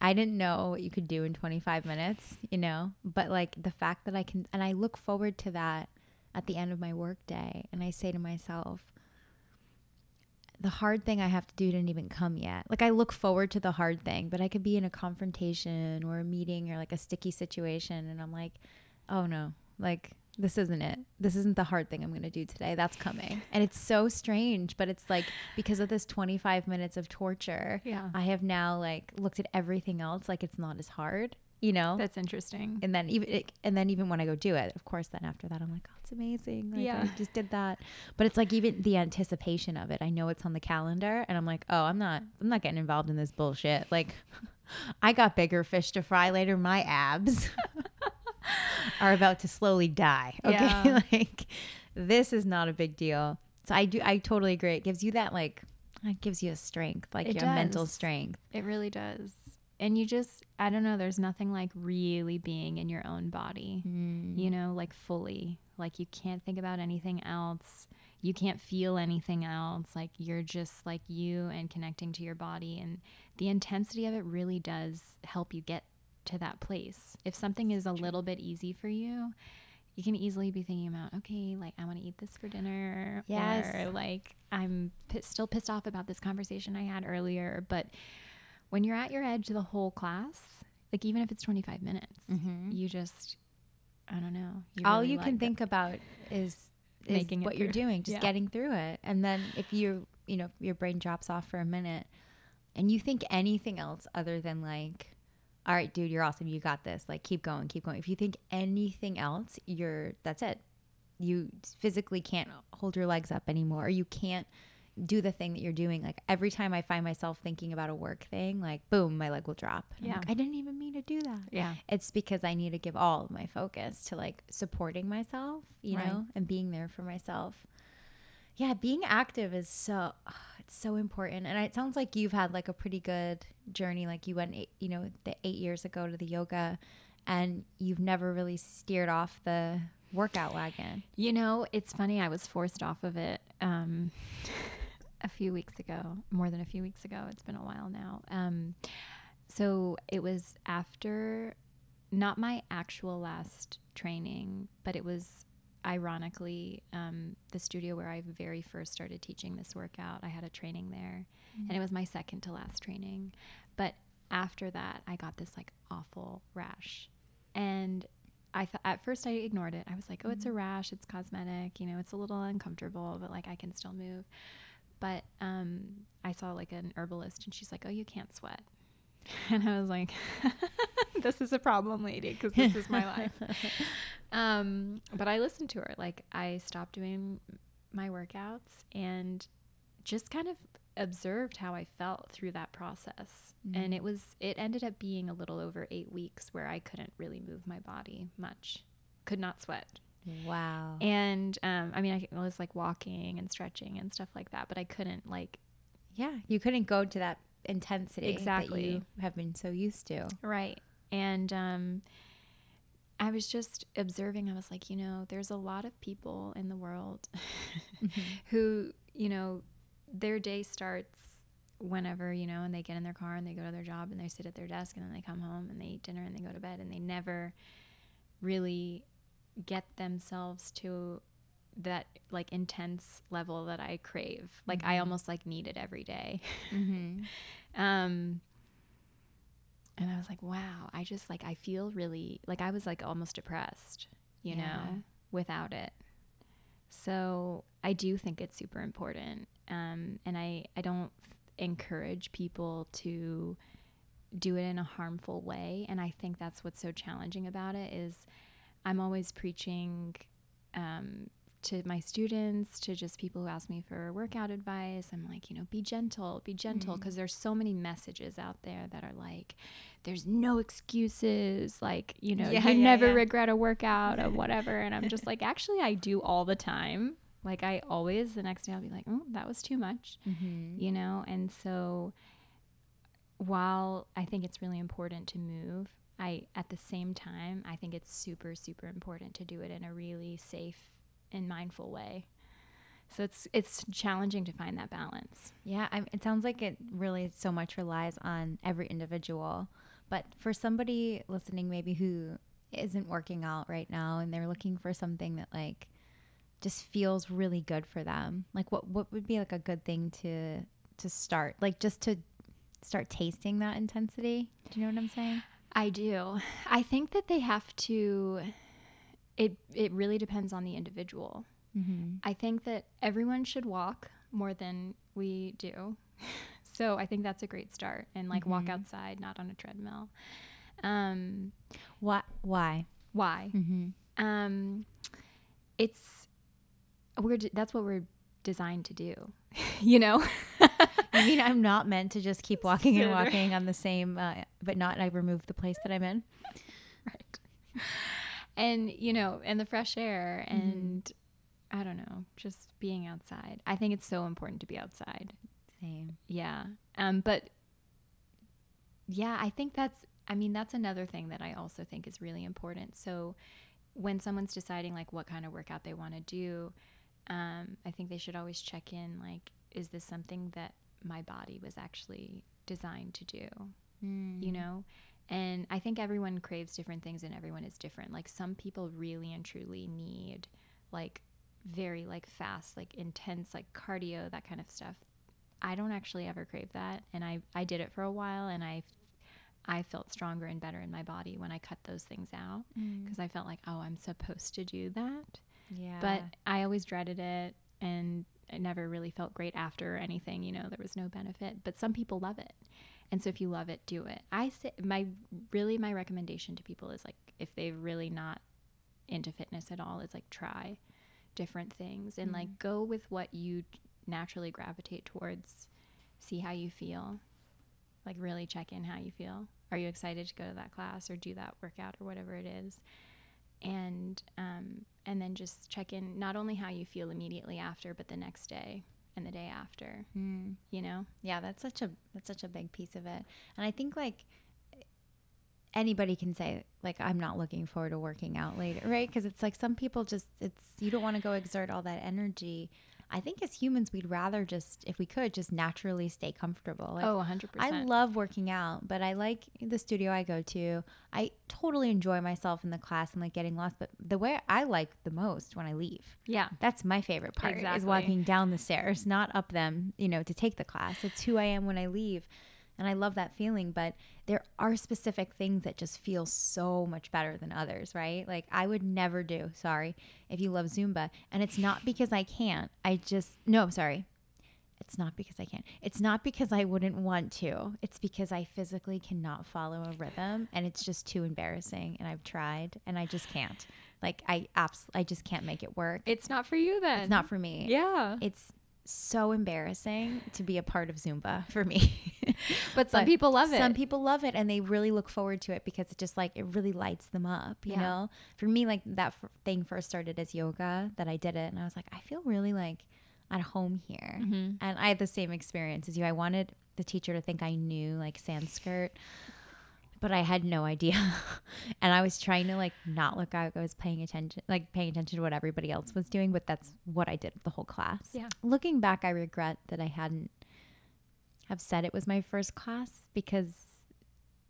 I didn't know what you could do in 25 minutes, you know, but like the fact that I can and I look forward to that at the end of my workday and I say to myself the hard thing I have to do didn't even come yet. Like I look forward to the hard thing, but I could be in a confrontation or a meeting or like a sticky situation and I'm like, oh no, like this isn't it. This isn't the hard thing I'm going to do today. That's coming. And it's so strange, but it's like because of this 25 minutes of torture, Yeah. I have now like looked at everything else like it's not as hard, you know? That's interesting. and then even it, and then even when I go do it, of course, then after that I'm like, oh, it's amazing. Like, Yeah. I just did that. But it's like even the anticipation of it. I know it's on the calendar, and I'm like, oh, I'm not, I'm not getting involved in this bullshit. Like, I got bigger fish to fry later. My abs are about to slowly die. Okay, Yeah. like this is not a big deal. So I do, I totally agree. It gives you that like, it gives you a strength, like It your mental strength. It really does. And you just, I don't know, there's nothing like really being in your own body, mm. you know, like fully. Like you can't think about anything else. You can't feel anything else. Like you're just like you and connecting to your body. And the intensity of it really does help you get to that place. If something is a little bit easy for you, you can easily be thinking about, okay, like I want to eat this for dinner. Yes. Or like I'm pi- still pissed off about this conversation I had earlier. But when you're at your edge of the whole class, like even if it's 25 minutes, mm-hmm. you just, I don't know. you all really you can think about is, is Making what you're doing, just Yeah. getting through it. And then if you, you know, your brain drops off for a minute and you think anything else other than like, all right, dude, you're awesome. You got this. Like, keep going, keep going. If you think anything else, you're, that's it. You physically can't hold your legs up anymore. Or you can't do the thing that you're doing. Like, every time I find myself thinking about a work thing, like, boom, my leg will drop. And Yeah. like, I didn't even mean to do that Yeah. it's because I need to give all of my focus to like supporting myself, you Right. know, and being there for myself. Yeah, being active is so it's so important. And it sounds like you've had like a pretty good journey like you went eight, you know, the 8 years ago to the yoga and you've never really steered off the workout wagon. You know, it's funny. I was forced off of it um, a few weeks ago, more than a few weeks ago. It's been a while now. Um, so it was after not my actual last training, but it was ironically um, the studio where I very first started teaching this workout. I had a training there, and it was my second to last training. But after that, I got this like awful rash, and I th- at first I ignored it. I was like, "Oh, it's a rash. It's cosmetic. You know, it's a little uncomfortable, but like I can still move." But um, I saw like an herbalist, and she's like, "Oh, you can't sweat," and I was like, "This is a problem, lady, because this is my life." um, but I listened to her. Like I stopped doing my workouts and just kind of observed how I felt through that process. And it was it ended up being a little over 8 weeks where I couldn't really move my body much. Could not sweat. Wow. And um I mean I was like walking and stretching and stuff like that, but I couldn't like yeah, you couldn't go to that intensity that Exactly. you have been so used to. Right. And um, I was just observing, I was like, you know, there's a lot of people in the world who, you know, their day starts whenever, you know, and they get in their car and they go to their job and they sit at their desk and then they come home and they eat dinner and they go to bed and they never really get themselves to that like intense level that I crave. Like I almost like need it every day. Mm-hmm. Um, and I was like, wow, I just like, I feel really like I was like almost depressed, you Yeah. know, without it. So I do think it's super important. Um, and I, I don't encourage people to do it in a harmful way. And I think that's what's so challenging about it is I'm always preaching, um, to my students, to just people who ask me for workout advice, I'm like, you know, be gentle, be gentle, because there's so many messages out there that are like, there's no excuses, like, you know, Yeah, you yeah, never yeah. regret a workout or whatever. And I'm just like, actually, I do all the time. Like, I always, the next day, I'll be like, oh, that was too much, Mm-hmm. you know? And so, while I think it's really important to move, I, at the same time, I think it's super, super important to do it in a really safe and mindful way. So it's it's challenging to find that balance. Yeah, i it sounds like it really so much relies on every individual. But for somebody listening, maybe who isn't working out right now and they're looking for something that like just feels really good for them, like what what would be like a good thing to to start, like just to start tasting that intensity? Do you know what I'm saying? I do. I think that they have to it it really depends on the individual. Mm-hmm. I think that everyone should walk more than we do. so I think that's a great start and like walk Mhm. outside, not on a treadmill. Um, Why? Why? why? Mm-hmm. Um, it's we're d- that's what we're designed to do. you know? I mean, I'm not meant to just keep walking and walking on the same, uh, but not I remove the place that I'm in. right. And you know, and the fresh air Mm-hmm. and I don't know, just being outside. I think it's so important to be outside. Same. Yeah. Um, but yeah, I think that's, I mean, that's another thing that I also think is really important. So when someone's deciding like what kind of workout they want to do, um, I think they should always check in like, is this something that my body was actually designed to do? Mm. You know? And I think everyone craves different things and everyone is different. Like some people really and truly need like very like fast, like intense, like cardio, that kind of stuff. I don't actually ever crave that, and I I did it for a while, and I I felt stronger and better in my body when I cut those things out Mm. because I felt like oh I'm supposed to do that, Yeah. but I always dreaded it, and it never really felt great after anything. You know, there was no benefit, but some people love it. And so if you love it, do it. I say my really my recommendation to people is like if they're really not into fitness at all is like try different things and like go with what you naturally gravitate towards. See how you feel. Like really check in how you feel. Are you excited to go to that class or do that workout or whatever it is? And um, and then just check in not only how you feel immediately after, but the next day and the day after. Mm. You know? Yeah, that's such a that's such a big piece of it. And I think like anybody can say like I'm not looking forward to working out later, right? Cuz it's like some people just it's you don't want to go exert all that energy. I think as humans we'd rather just if we could just naturally stay comfortable. Like, oh, 100%. I love working out, but I like the studio I go to. I totally enjoy myself in the class and like getting lost, but the way I like the most when I leave. yeah. That's my favorite part Exactly. is walking down the stairs, not up them, you know, to take the class. It's who I am when I leave. And I love that feeling, but there are specific things that just feel so much better than others, right? Like I would never do, sorry, if you love Zumba. And it's not because I can't. I just no, sorry. It's not because I can't. It's not because I wouldn't want to. It's because I physically cannot follow a rhythm and it's just too embarrassing and I've tried and I just can't. Like I abs- I just can't make it work. It's not for you then. It's not for me. Yeah. It's so embarrassing to be a part of Zumba for me. But some But people love it. Some people love it and they really look forward to it because it just like it really lights them up, you Yeah. know? For me like that f- thing first started as yoga that I did it and I was like I feel really like at home here. Mhm. And I had the same experience as you. I wanted the teacher to think I knew like Sanskrit, but I had no idea. and I was trying to like not look out. I was paying attention, like paying attention to what everybody else was doing, but that's what I did with the whole class. Yeah. Looking back, I regret that I hadn't have said it was my first class because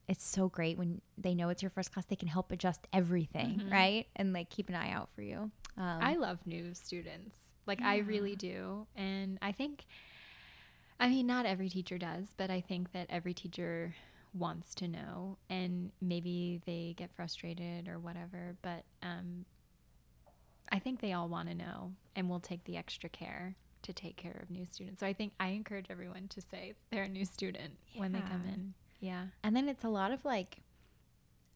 it's so great when they know it's your first class. They can help adjust everything, Mhm. right? And like keep an eye out for you. Um, I love new students. Like I really do. And I think I mean not every teacher does, but I think that every teacher wants to know and maybe they get frustrated or whatever, but um I think they all want to know and we'll take the extra care to take care of new students. So I think I encourage everyone to say they're a new student when they come in. Yeah. And then it's a lot of like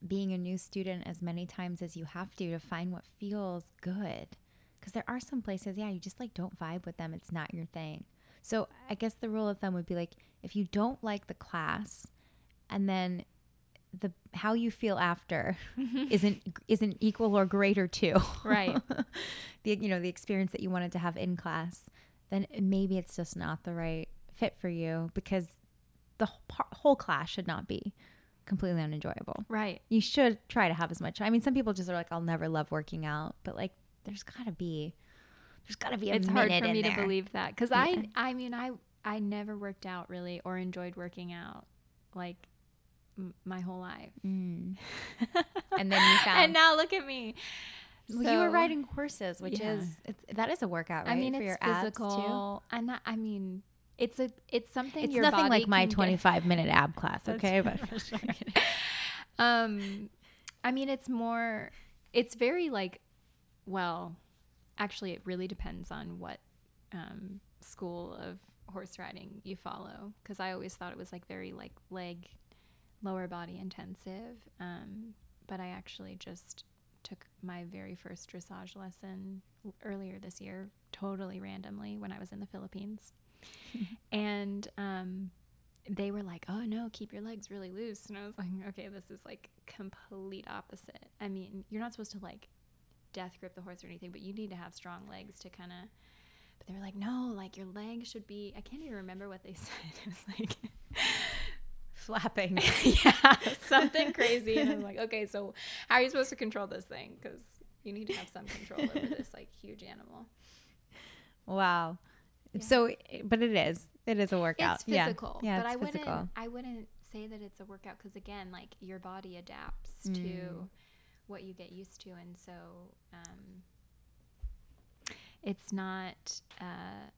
being a new student as many times as you have to to find what feels good. Because there are some places, yeah, you just like don't vibe with them. It's not your thing. So I guess the rule of thumb would be like if you don't like the class and then the how you feel after isn't isn't equal or greater to Right. the you know the experience that you wanted to have in class then maybe it's just not the right fit for you because the whole whole class should not be completely unenjoyable Right. you should try to have as much i mean some people just are like i'll never love working out but like there's gotta be there's gotta be a it's hard for me there. to believe that because Yeah. I I mean I I never worked out really or enjoyed working out like m- my whole life. Mm. and then you found and now look at me. well, you were riding horses which Yeah. is it's, that is a workout right I mean, for it's your physical. And I mean, it's a it's something. it's nothing like my 25 minute ab class okay but sure. um, I mean, it's more. It's very like well, actually, it really depends on what um, school of horse riding you follow. Because I always thought it was like very like leg, lower body intensive. Um, but I actually just took my very first dressage lesson earlier this year, totally randomly when I was in the Philippines. and um, they were like, "Oh no, keep your legs really loose," and I was like, "Okay, this is like complete opposite. I mean, you're not supposed to like death grip the horse or anything, but you need to have strong legs to kind of." But they were like, "No, like your legs should be." I can't even remember what they said. It was like flapping. yeah, something crazy. And I'm like, okay, so how are you supposed to control this thing? Because you need to have some control over this like huge animal. Wow. Yeah. So, but it is. It is a workout. It's physical. Yeah, yeah but I physical. wouldn't. I wouldn't say that it's a workout because again, like your body adapts mm. to what you get used to, and so um, it's not. Uh,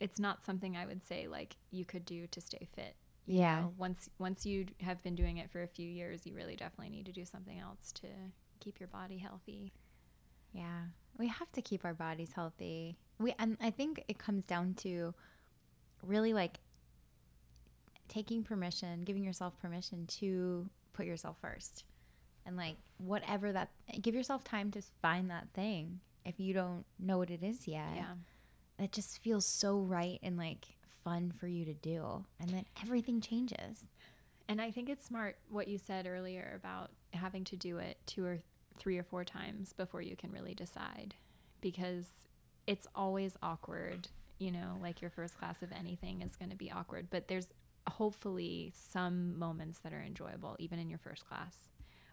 it's not something I would say like you could do to stay fit. You yeah. Know, once once you have been doing it for a few years, you really definitely need to do something else to keep your body healthy. Yeah. We have to keep our bodies healthy. We and I think it comes down to really like taking permission, giving yourself permission to put yourself first. And like whatever that give yourself time to find that thing if you don't know what it is yet. Yeah. It just feels so right and like fun for you to do. And then everything changes. And I think it's smart what you said earlier about having to do it two or three or four times before you can really decide because it's always awkward. You know, like your first class of anything is going to be awkward, but there's hopefully some moments that are enjoyable even in your first class.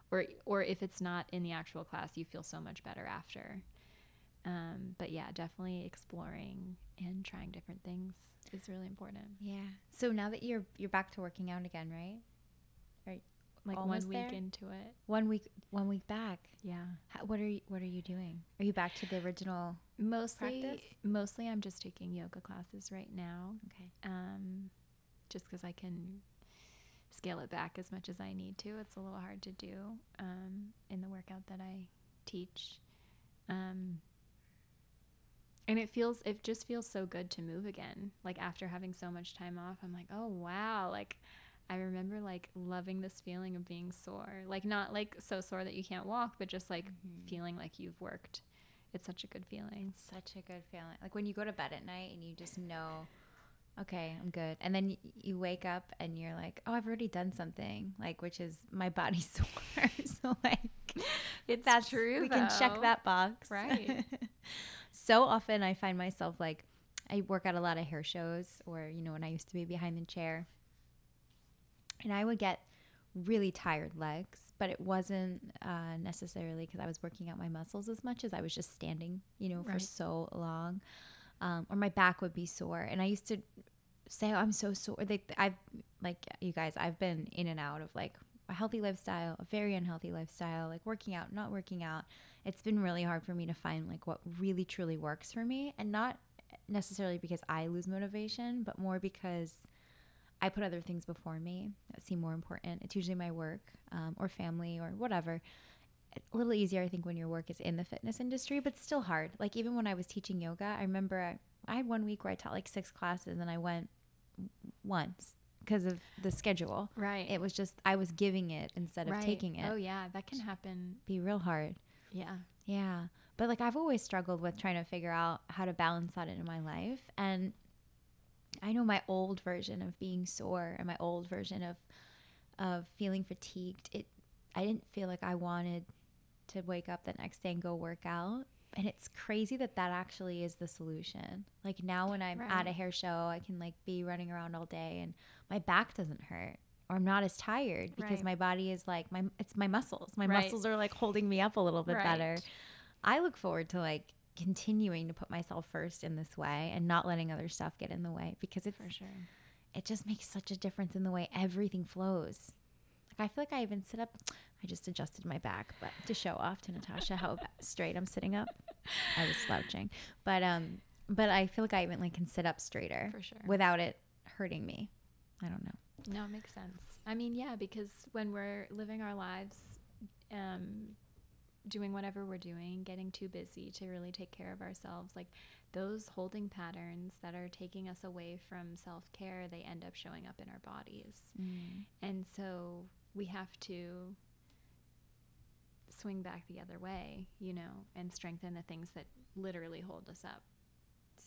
Or or if it's not in the actual class, you feel so much better after. Um, but yeah, definitely exploring and trying different things is really important. Yeah. So now that you're you're back to working out again, right? Right. Like Almost one week there? into it. One week. One week back. Yeah. How, what are you What are you doing? Are you back to the original? Mostly. Practice? Mostly, I'm just taking yoga classes right now. Okay. Um, just because I can scale it back as much as I need to. It's a little hard to do um, in the workout that I teach. Um, and it feels it just feels so good to move again. Like after having so much time off i'm like oh wow. Like i remember like loving this feeling of being sore. Like not like so sore that you can't walk but just like mm-hmm. feeling like you've worked. It's such a good feeling. It's such a good feeling. Like when you go to bed at night and you just know okay i'm good. And then y- you wake up and you're like oh i've already done something like which is my body's sore. So like it's that's true we though. can check that box. Right so often I find myself like I work at a lot of hair shows or you know when I used to be behind the chair and I would get really tired legs but it wasn't uh, necessarily because I was working out my muscles as much as I was just standing you know for right. so long um, or my back would be sore and I used to say oh, I'm so sore like I've like you guys I've been in and out of like a healthy lifestyle, a very unhealthy lifestyle, like working out, not working out. It's been really hard for me to find like what really truly works for me and not necessarily because I lose motivation, but more because I put other things before me that seem more important. It's usually my work um, or family or whatever. A little easier, I think, when your work is in the fitness industry, but still hard. Like, even when I was teaching yoga, I remember I, I had one week where I taught like six classes and I went once because of the schedule. Right. It was just I was giving it instead of right. taking it. Oh yeah, that can happen. Be real hard. Yeah. Yeah. But like I've always struggled with trying to figure out how to balance that in my life and I know my old version of being sore and my old version of of feeling fatigued. It I didn't feel like I wanted to wake up the next day and go work out and it's crazy that that actually is the solution like now when i'm right. at a hair show i can like be running around all day and my back doesn't hurt or i'm not as tired because right. my body is like my it's my muscles my right. muscles are like holding me up a little bit better i look forward to like continuing to put myself first in this way and not letting other stuff get in the way because it's for sure it just makes such a difference in the way everything flows like I feel like I even sit up. I just adjusted my back, but to show off to Natasha how straight I'm sitting up. I was slouching, but um, but I feel like I even like can sit up straighter for sure without it hurting me. I don't know. No, it makes sense. I mean, yeah, because when we're living our lives, um, doing whatever we're doing, getting too busy to really take care of ourselves, like those holding patterns that are taking us away from self care, they end up showing up in our bodies. Mm. And so we have to swing back the other way, you know, and strengthen the things that literally hold us up.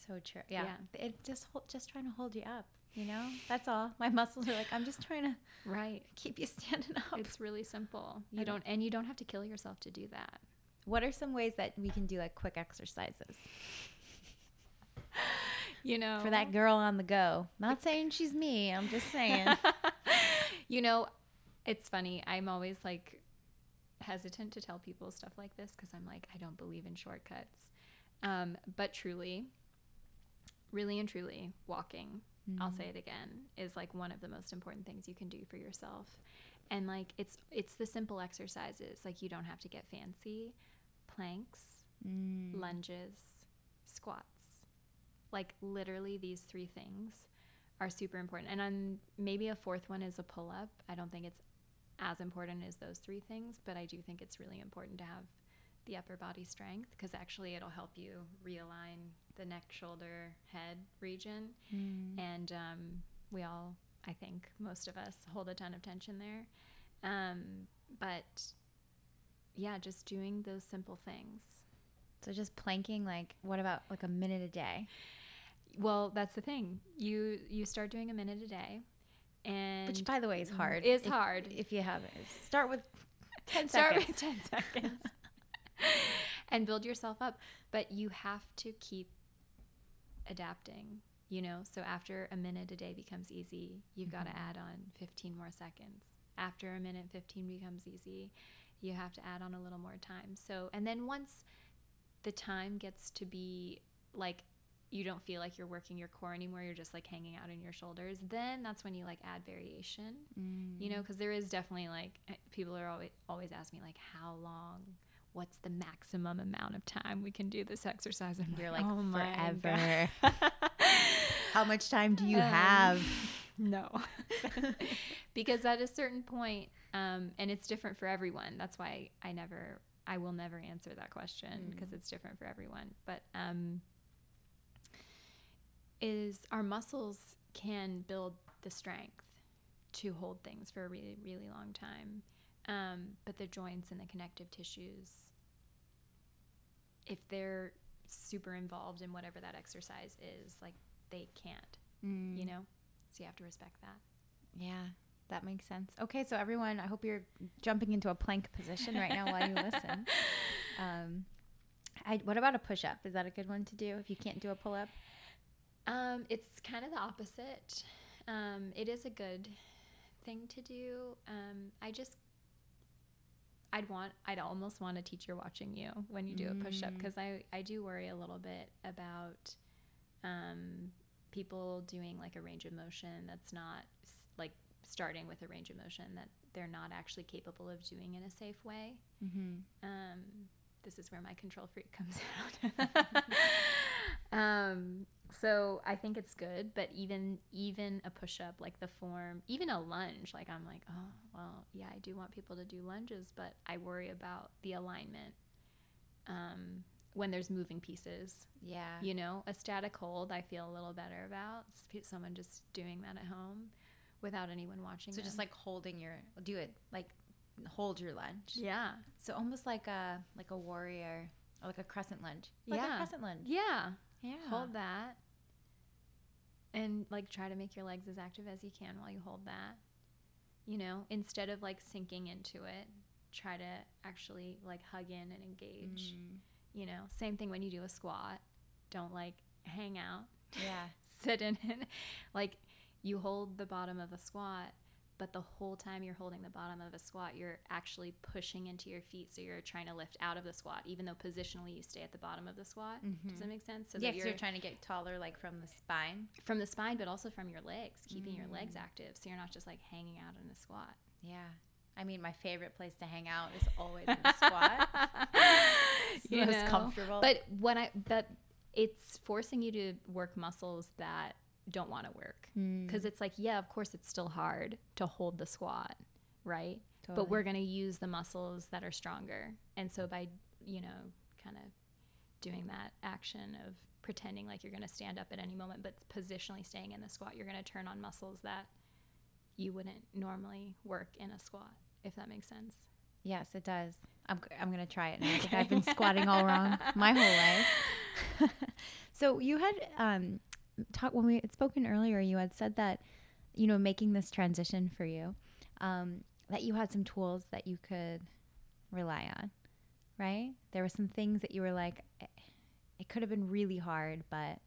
So true. Yeah. It just just trying to hold you up. You know, that's all. My muscles are like, I'm just trying to Right. keep you standing up. It's really simple. You don't and you don't have to kill yourself to do that. what are some ways that we can do like quick exercises You know. for that girl on the go? Not saying she's me. I'm just saying. you know, it's funny. I'm always like hesitant to tell people stuff like this because I'm like, I don't believe in shortcuts. Um, but truly, really and truly, walking, I'll say it again, is like one of the most important things you can do for yourself. And like it's it's the simple exercises. Like you don't have to get fancy. Planks, Mm. lunges, squats. Like literally these three things are super important. And on maybe a fourth one is a pull up. I don't think it's as important as those three things, but I do think it's really important to have the upper body strength because actually it'll help you realign the neck, shoulder, head region. Mm. And um, we all, I think, most of us hold a ton of tension there. Um, but yeah, just doing those simple things. So just planking, like, what about like a minute a day? Well, that's the thing. You you start doing a minute a day, and Which, by the way, is hard. Is if- hard. if you have it. Start with ten start seconds. with ten seconds, and build yourself up. But you have to keep adapting. You know, so after a minute a day becomes easy, you've got to add on 15 more seconds. After a minute 15 becomes easy, you have to add on a little more time. So, and then once the time gets to be like you don't feel like you're working your core anymore, you're just like hanging out in your shoulders, then that's when you like add variation. Mm. You know, because there is definitely like eh, people are always always ask me like how long, what's the maximum amount of time we can do this exercise? And You're like "Oh forever. How much time do you Um, have? No, because at a certain point, um, and it's different for everyone. That's why I never, I will never answer that question because it's different for everyone. But um, is our muscles can build the strength to hold things for a really, really long time, um, but the joints and the connective tissues, if they're super involved in whatever that exercise is, like they can't Mm. you know so you have to respect that Yeah, that makes sense. Okay, so everyone, I hope you're jumping into a plank position right now while you listen. Um, I, what about a push up? Is that a good one to do if you can't do a pull up? um, it's kind of the opposite um, it is a good thing to do um, i just i'd want i'd almost want a teacher watching you when you do a push-up because I, I do worry a little bit about um, people doing like a range of motion that's not like starting with a range of motion that they're not actually capable of doing in a safe way Mm-hmm. um, this is where my control freak comes out. um, so I think it's good, but even even a push up like the form, even a lunge, like I'm like, oh well, yeah, I do want people to do lunges, but I worry about the alignment um, when there's moving pieces. Yeah. You know, a static hold, I feel a little better about someone just doing that at home without anyone watching. so just like holding your, do it like hold your lunge. yeah, So almost like a like a warrior, or like a crescent lunge. Like Yeah. a crescent lunge. yeah. Yeah. hold that and like try to make your legs as active as you can while you hold that you know instead of like sinking into it try to actually like hug in and engage Mm. you know same thing when you do a squat don't like hang out Yeah. sit in it like you hold the bottom of a squat but the whole time you're holding the bottom of a squat you're actually pushing into your feet so you're trying to lift out of the squat even though positionally you stay at the bottom of the squat does mm-hmm. that make sense so yeah, that because you're trying to get taller, like from the spine. from the spine, but also from your legs, keeping your legs mm. active, so you're not just like hanging out in a squat. Yeah. I mean, my favorite place to hang out is always in the squat. It's You most know? comfortable. But when I, but it's forcing you to work muscles that don't want to work Hmm. because it's like, yeah, of course, it's still hard to hold the squat, right? but we're going to use the muscles that are stronger. And so by, you know, kind of doing that action of pretending like you're going to stand up at any moment, but positionally staying in the squat, you're going to turn on muscles that you wouldn't normally work in a squat, if that makes sense. Yes, it does. I'm, I'm going to try it now. I've been squatting all wrong my whole life. so you had um, talked when we had spoken earlier, you had said that, you know, making this transition for you, um, that you had some tools that you could rely on, right? There were some things that you were like, it could have been really hard, but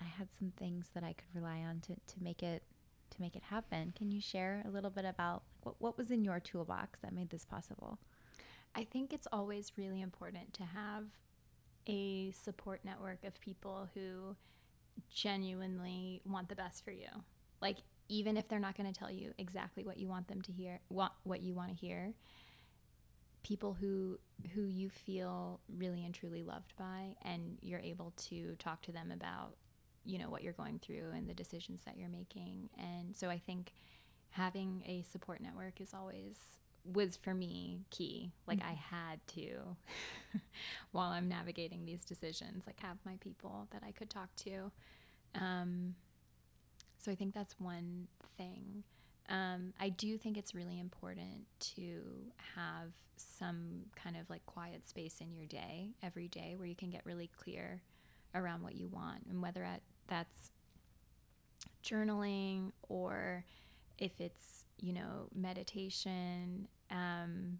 I had some things that I could rely on to, to make it to make it happen. Can you share a little bit about what, what was in your toolbox that made this possible? I think it's always really important to have a support network of people who genuinely want the best for you. Like even if they're not going to tell you exactly what you want them to hear, what what you want to hear, people who who you feel really and truly loved by and you're able to talk to them about you know what you're going through and the decisions that you're making and so i think having a support network is always was for me key. Like mm-hmm. i had to while i'm navigating these decisions like have my people that i could talk to. Um, so i think that's one thing. Um, I do think it's really important to have some kind of like quiet space in your day every day where you can get really clear around what you want. And whether that's journaling or if it's you know meditation um,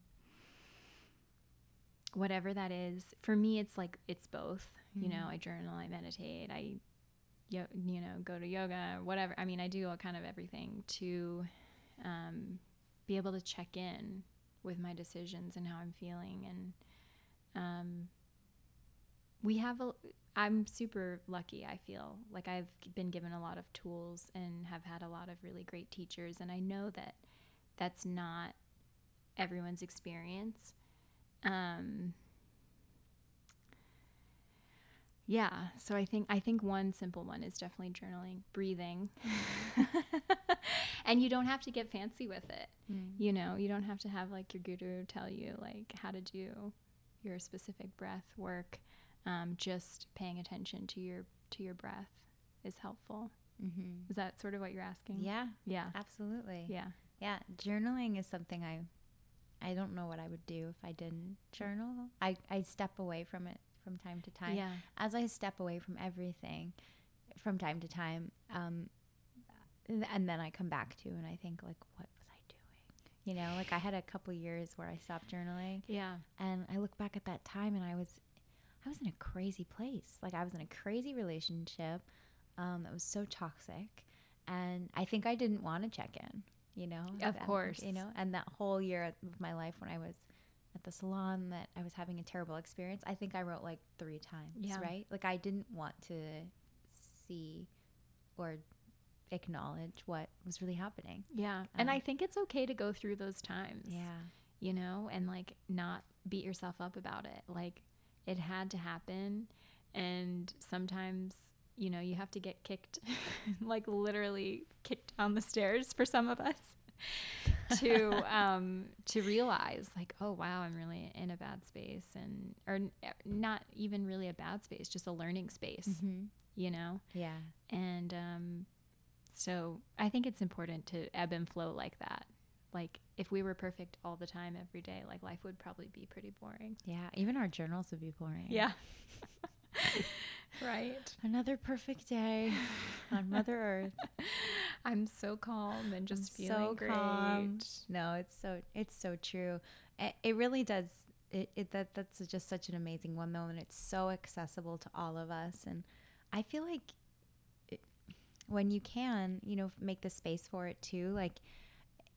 whatever that is for me it's like it's both mm-hmm. you know mm-hmm. i journal i meditate i you know go to yoga whatever i mean i do all kind of everything to um, be able to check in with my decisions and how i'm feeling and um, we have a i'm super lucky i feel. Like i've been given a lot of tools and have had a lot of really great teachers and i know that that's not everyone's experience. Um, yeah so i think i think one simple one is definitely journaling breathing. And you don't have to get fancy with it. Mm. you know you don't have to have like your guru tell you like how to do your specific breath work um, just paying attention to your to your breath is helpful mm-hmm. is that sort of what you're asking yeah yeah absolutely yeah yeah journaling is something i i don't know what i would do if i didn't journal i i step away from it from time to time. Yeah. As I step away from everything from time to time, um, and then I come back to and I think like, what was I doing? You know, like I had a couple years where I stopped journaling. Yeah. And I look back at that time and I was, I was in a crazy place. Like I was in a crazy relationship um, that was so toxic, and I think I didn't want to check in. You know, of course, you know, and that whole year of my life when I was at the salon that I was having a terrible experience, I think I wrote like three times, yeah. right? Like I didn't want to see or acknowledge what was really happening. Yeah. Um, and I think it's okay to go through those times. Yeah. You know, and like not beat yourself up about it. Like it had to happen. And sometimes, you know, you have to get kicked, like literally kicked down the stairs for some of us. to um, to realize like oh wow I'm really in a bad space and or not even really a bad space just a learning space mm-hmm. you know yeah and um, so I think it's important to ebb and flow like that like if we were perfect all the time every day like life would probably be pretty boring yeah even our journals would be boring yeah right. Another perfect day on Mother Earth. I'm so calm and just I'm feeling so great. Calm. No, it's so it's so true. It, it really does. It, it that that's just such an amazing one though, and it's so accessible to all of us. And I feel like it, when you can, you know, make the space for it too, like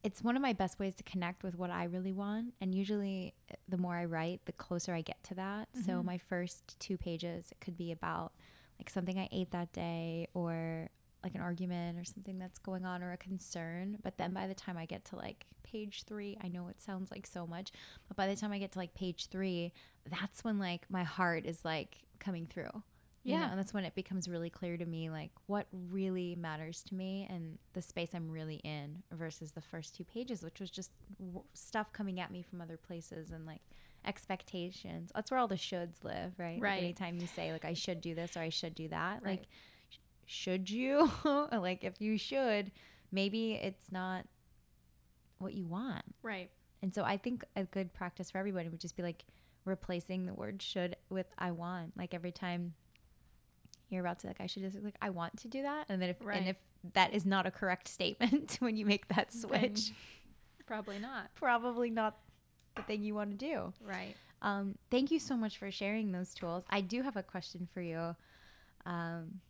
it's one of my best ways to connect with what I really want. And usually, the more I write, the closer I get to that. Mm-hmm. So, my first two pages, could be about like something I ate that day or like an argument or something that's going on or a concern. But then by the time I get to like page three, I know it sounds like so much, but by the time I get to like page three, that's when like my heart is like coming through. You Yeah. know, and that's when it becomes really clear to me like what really matters to me and the space I'm really in versus the first two pages, which was just w- stuff coming at me from other places and like expectations. That's where all the shoulds live, right? Like, Right. anytime you say like I should do this or I should do that, Right. like sh- should you? like if you should, maybe it's not what you want. Right. And so I think a good practice for everybody would just be like replacing the word should with I want. Like every time you're about to like I should just like I want to do that. And then if Right. and if that is not a correct statement when you make that switch, Probably not. probably not the thing you want to do. Right. Um, thank you so much for sharing those tools. I do have a question for you um,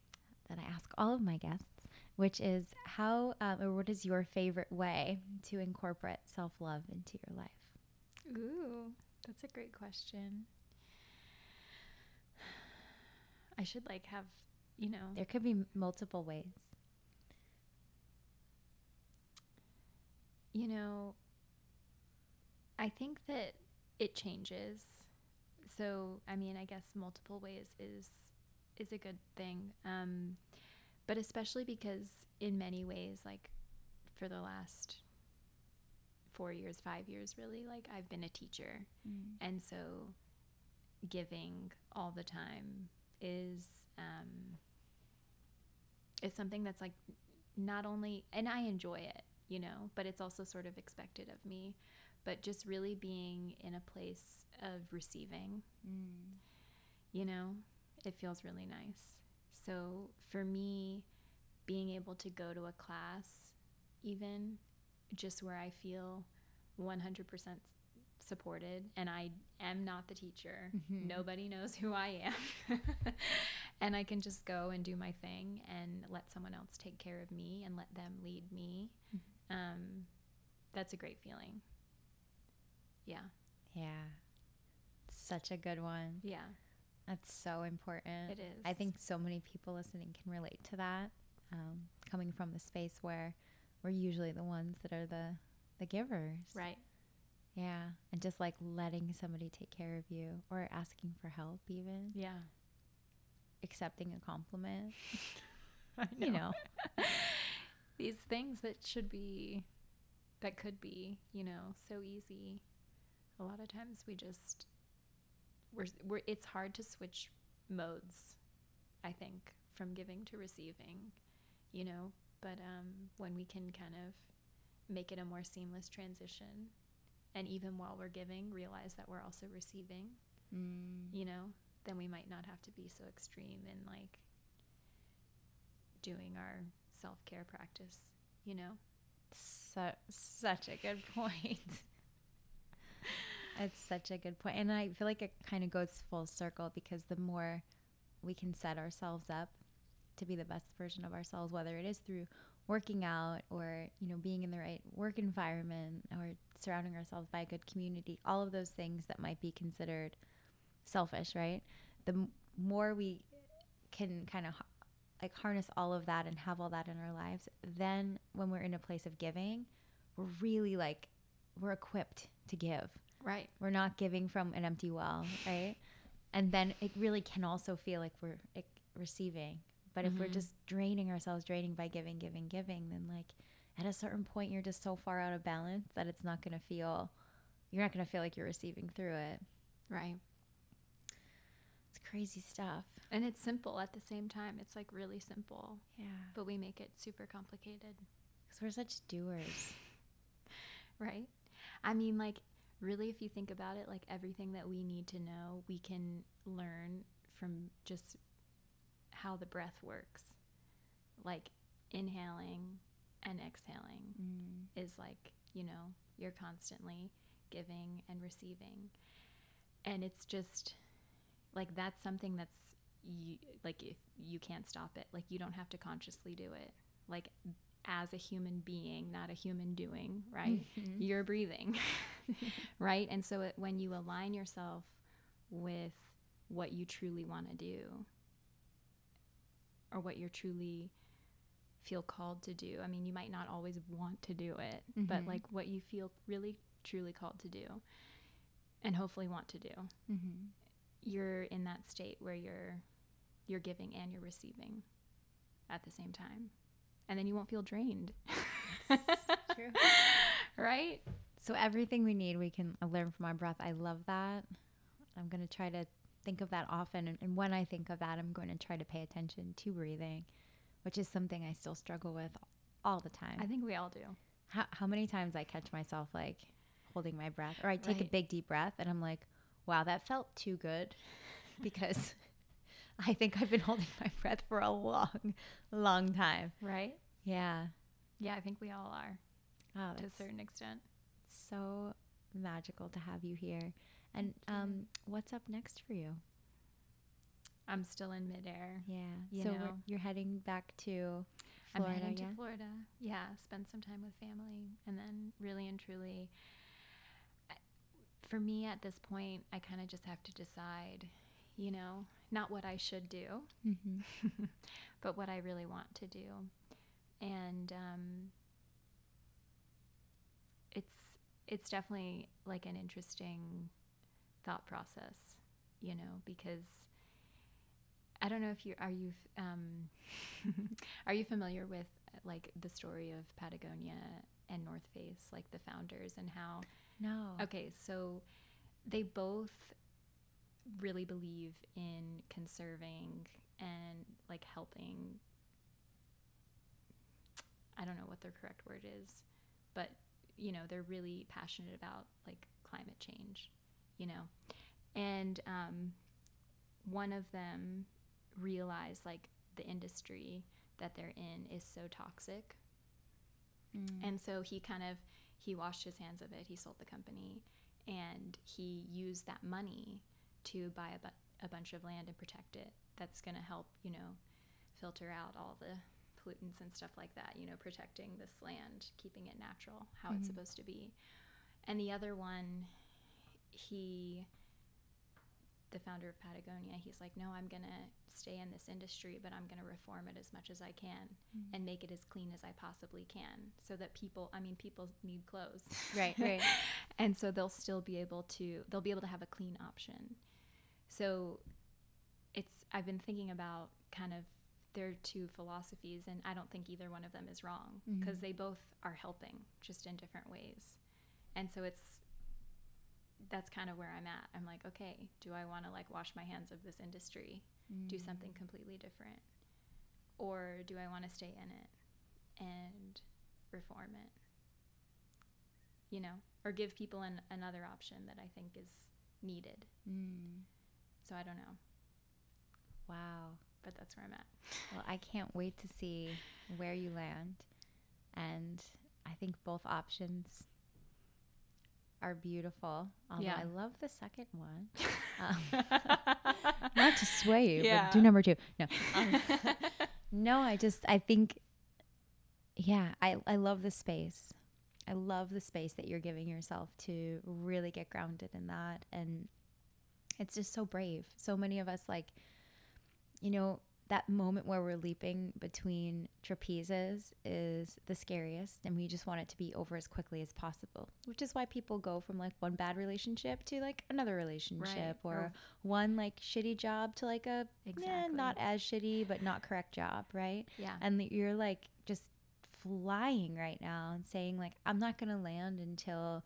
that I ask all of my guests, which is how um, or what is your favorite way to incorporate self love into your life? Ooh, that's a great question. I should like have, you know, There could be multiple ways. you know, I think that it changes. So, I mean, I guess multiple ways is is a good thing. Um, but especially because in many ways like for the last 4 years, 5 years really, like I've been a teacher. And so giving all the time is um is something that's like not only and I enjoy it, you know, but it's also sort of expected of me. But just really being in a place of receiving, you know, it feels really nice. So for me, being able to go to a class, even just where I feel 100% supported and I am not the teacher. Nobody knows who I am. and I can just go and do my thing and let someone else take care of me and let them lead me. Um, that's a great feeling. Yeah. Yeah. Such a good one. Yeah. That's so important. It is. I think so many people listening can relate to that. Um, coming from the space where we're usually the ones that are the the givers. Right. Yeah. And just like letting somebody take care of you or asking for help even. Yeah. Accepting a compliment. I You know. These things that should be, that could be, you know, so easy. A lot of times we just, we're, we're, it's hard to switch modes, I think, from giving to receiving, you know, but um, when we can kind of make it a more seamless transition and even while we're giving, realize that we're also receiving, Mm. you know, then we might not have to be so extreme in like doing our self care practice, you know? Su- such a good point. it's such a good point. And I feel like it kind of goes full circle because the more we can set ourselves up to be the best version of ourselves, whether it is through working out or, you know, being in the right work environment or surrounding ourselves by a good community, all of those things that might be considered selfish, right? The m- more we can kind of like harness all of that and have all that in our lives, then when we're in a place of giving, we're really like we're equipped to give. Right. We're not giving from an empty well, right? And then it really can also feel like we're receiving. But if we're mm-hmm. just draining ourselves, draining by giving, giving, giving, then like at a certain point you're just so far out of balance that it's not going to feel you're not going to feel like you're receiving through it. Right. It's crazy stuff. And it's simple at the same time. It's like really simple, Yeah. but we make it super complicated, Cuz we're such doers. right? I mean, like, really, if you think about it, like everything that we need to know, we can learn from just how the breath works. Like, inhaling and exhaling Mm. is like, you know, you're constantly giving and receiving. And it's just like that's something that's you like if you can't stop it. Like you don't have to consciously do it. Like as a human being, not a human doing, right? You're breathing. right? And so it, when you align yourself with what you truly want to do or what you're truly feel called to do. I mean, you might not always want to do it, but Mhm. like what you feel really truly called to do and hopefully want to do. Mm-hmm. You're in that state where you're you're giving and you're receiving at the same time. And then you won't feel drained. True. right? So everything we need, we can learn from our breath. I love that. I'm going to try to think of that often. And, and when I think of that, I'm going to try to pay attention to breathing, which is something I still struggle with all the time. I think we all do. how, how many times I catch myself like holding my breath or I take a big deep breath and I'm like, wow, that felt too good because I think I've been holding my breath for a long, long time. Right? Yeah. Yeah, I think we all are Oh, to a certain extent. so magical to have you here. And um, what's up next for you? I'm still in midair. Yeah. You so you're heading back to Florida. I'm heading yeah? to Florida. Yeah, spend some time with family, and then really and truly, for me at this point, I kind of just have to decide, you know, not what I should do, Mhm. but what I really want to do, and um, it's it's definitely like an interesting thought process, you know, because I don't know if you are you um, are you familiar with like the story of Patagonia and North Face, like the founders and how No. Okay, so they both really believe in conserving and like helping. I don't know what their correct word is, but you know, they're really passionate about like climate change, you know. And um, one of them realized like the industry that they're in is so toxic Mm. and so he kind of he washed his hands of it. He sold the company, and he used that money to buy a, bu- a bunch of land and protect it. That's going to help, you know, filter out all the pollutants and stuff like that. You know, protecting this land, keeping it natural, how it's Mhm. supposed to be. And the other one, he the founder of Patagonia, he's like, no, I'm going to stay in this industry, but I'm going to reform it as much as I can Mm. and make it as clean as I possibly can so that people, I mean, people need clothes. Right, right. and so they'll still be able to, they'll be able to have a clean option. So it's, I've been thinking about kind of their two philosophies, and I don't think either one of them is wrong because Mhm. they both are helping just in different ways. And so it's, that's kind of where I'm at. I'm like, okay, do I want to like wash my hands of this industry, do Mm. something completely different? Or do I want to stay in it and reform it? You know, or give people an, another option that I think is needed. Mm. So I don't know, Wow. but that's where I'm at. Well, I can't wait to see where you land. And I think both options are beautiful. Although Yeah. I love the second one. Um, not to sway you, Yeah. but do number two. No. Um, no, I just, I think, yeah, I, I love the space. I love the space that you're giving yourself to really get grounded in that. And it's just so brave. So many of us, like, you know, that moment where we're leaping between trapezes is the scariest, and we just want it to be over as quickly as possible. Which is why people go from like one bad relationship to like another relationship, or, or- one like shitty job to like a eh, not as shitty but not correct job, right? Yeah. And you're like just flying right now and saying like I'm not gonna land until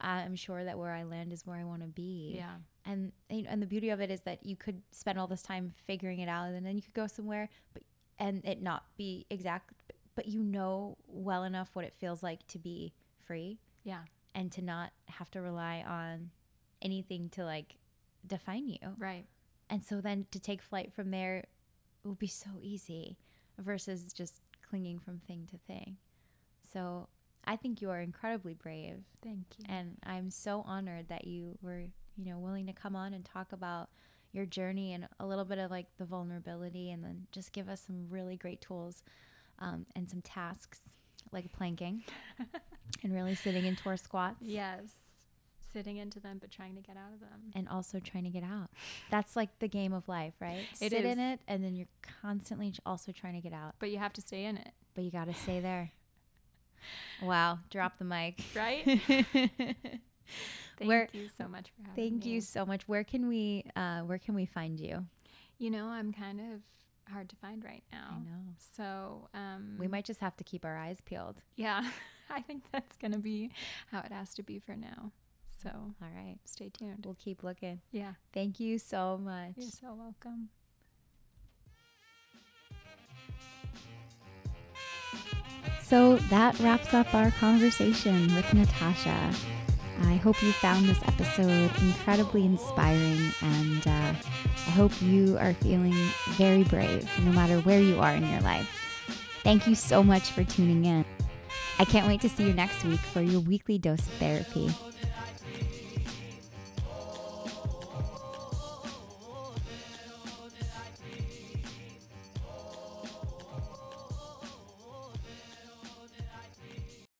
I'm sure that where I land is where I want to be yeah. and and the beauty of it is that you could spend all this time figuring it out and then you could go somewhere but and it not be exact but you know well enough what it feels like to be free Yeah. and to not have to rely on anything to like define you Right. and so then to take flight from there will be so easy versus just clinging from thing to thing so i think you are incredibly brave Thank you. and I'm so honored that you were, you know, willing to come on and talk about your journey and a little bit of like the vulnerability and then just give us some really great tools um, and some tasks like planking and really sitting into our squats yes. Sitting into them, but trying to get out of them. and also trying to get out. That's like the game of life, right? It Sit in it and then you're constantly also trying to get out, But you have to stay in it, but you got to stay there. Wow, drop the mic. right? Thank Where- you so much for having Thank me. you so much. Where can we uh, where can we find you? You know, I'm kind of hard to find right now. I know. So, um, We might just have to keep our eyes peeled. yeah, I think that's going to be how it has to be for now. So, All right. stay tuned. We'll keep looking. Yeah, Thank you so much. you're so welcome. So that wraps up our conversation with Natasha. I hope you found this episode incredibly inspiring, and uh, I hope you are feeling very brave no matter where you are in your life. Thank you so much for tuning in. I can't wait to see you next week for your weekly dose of therapy.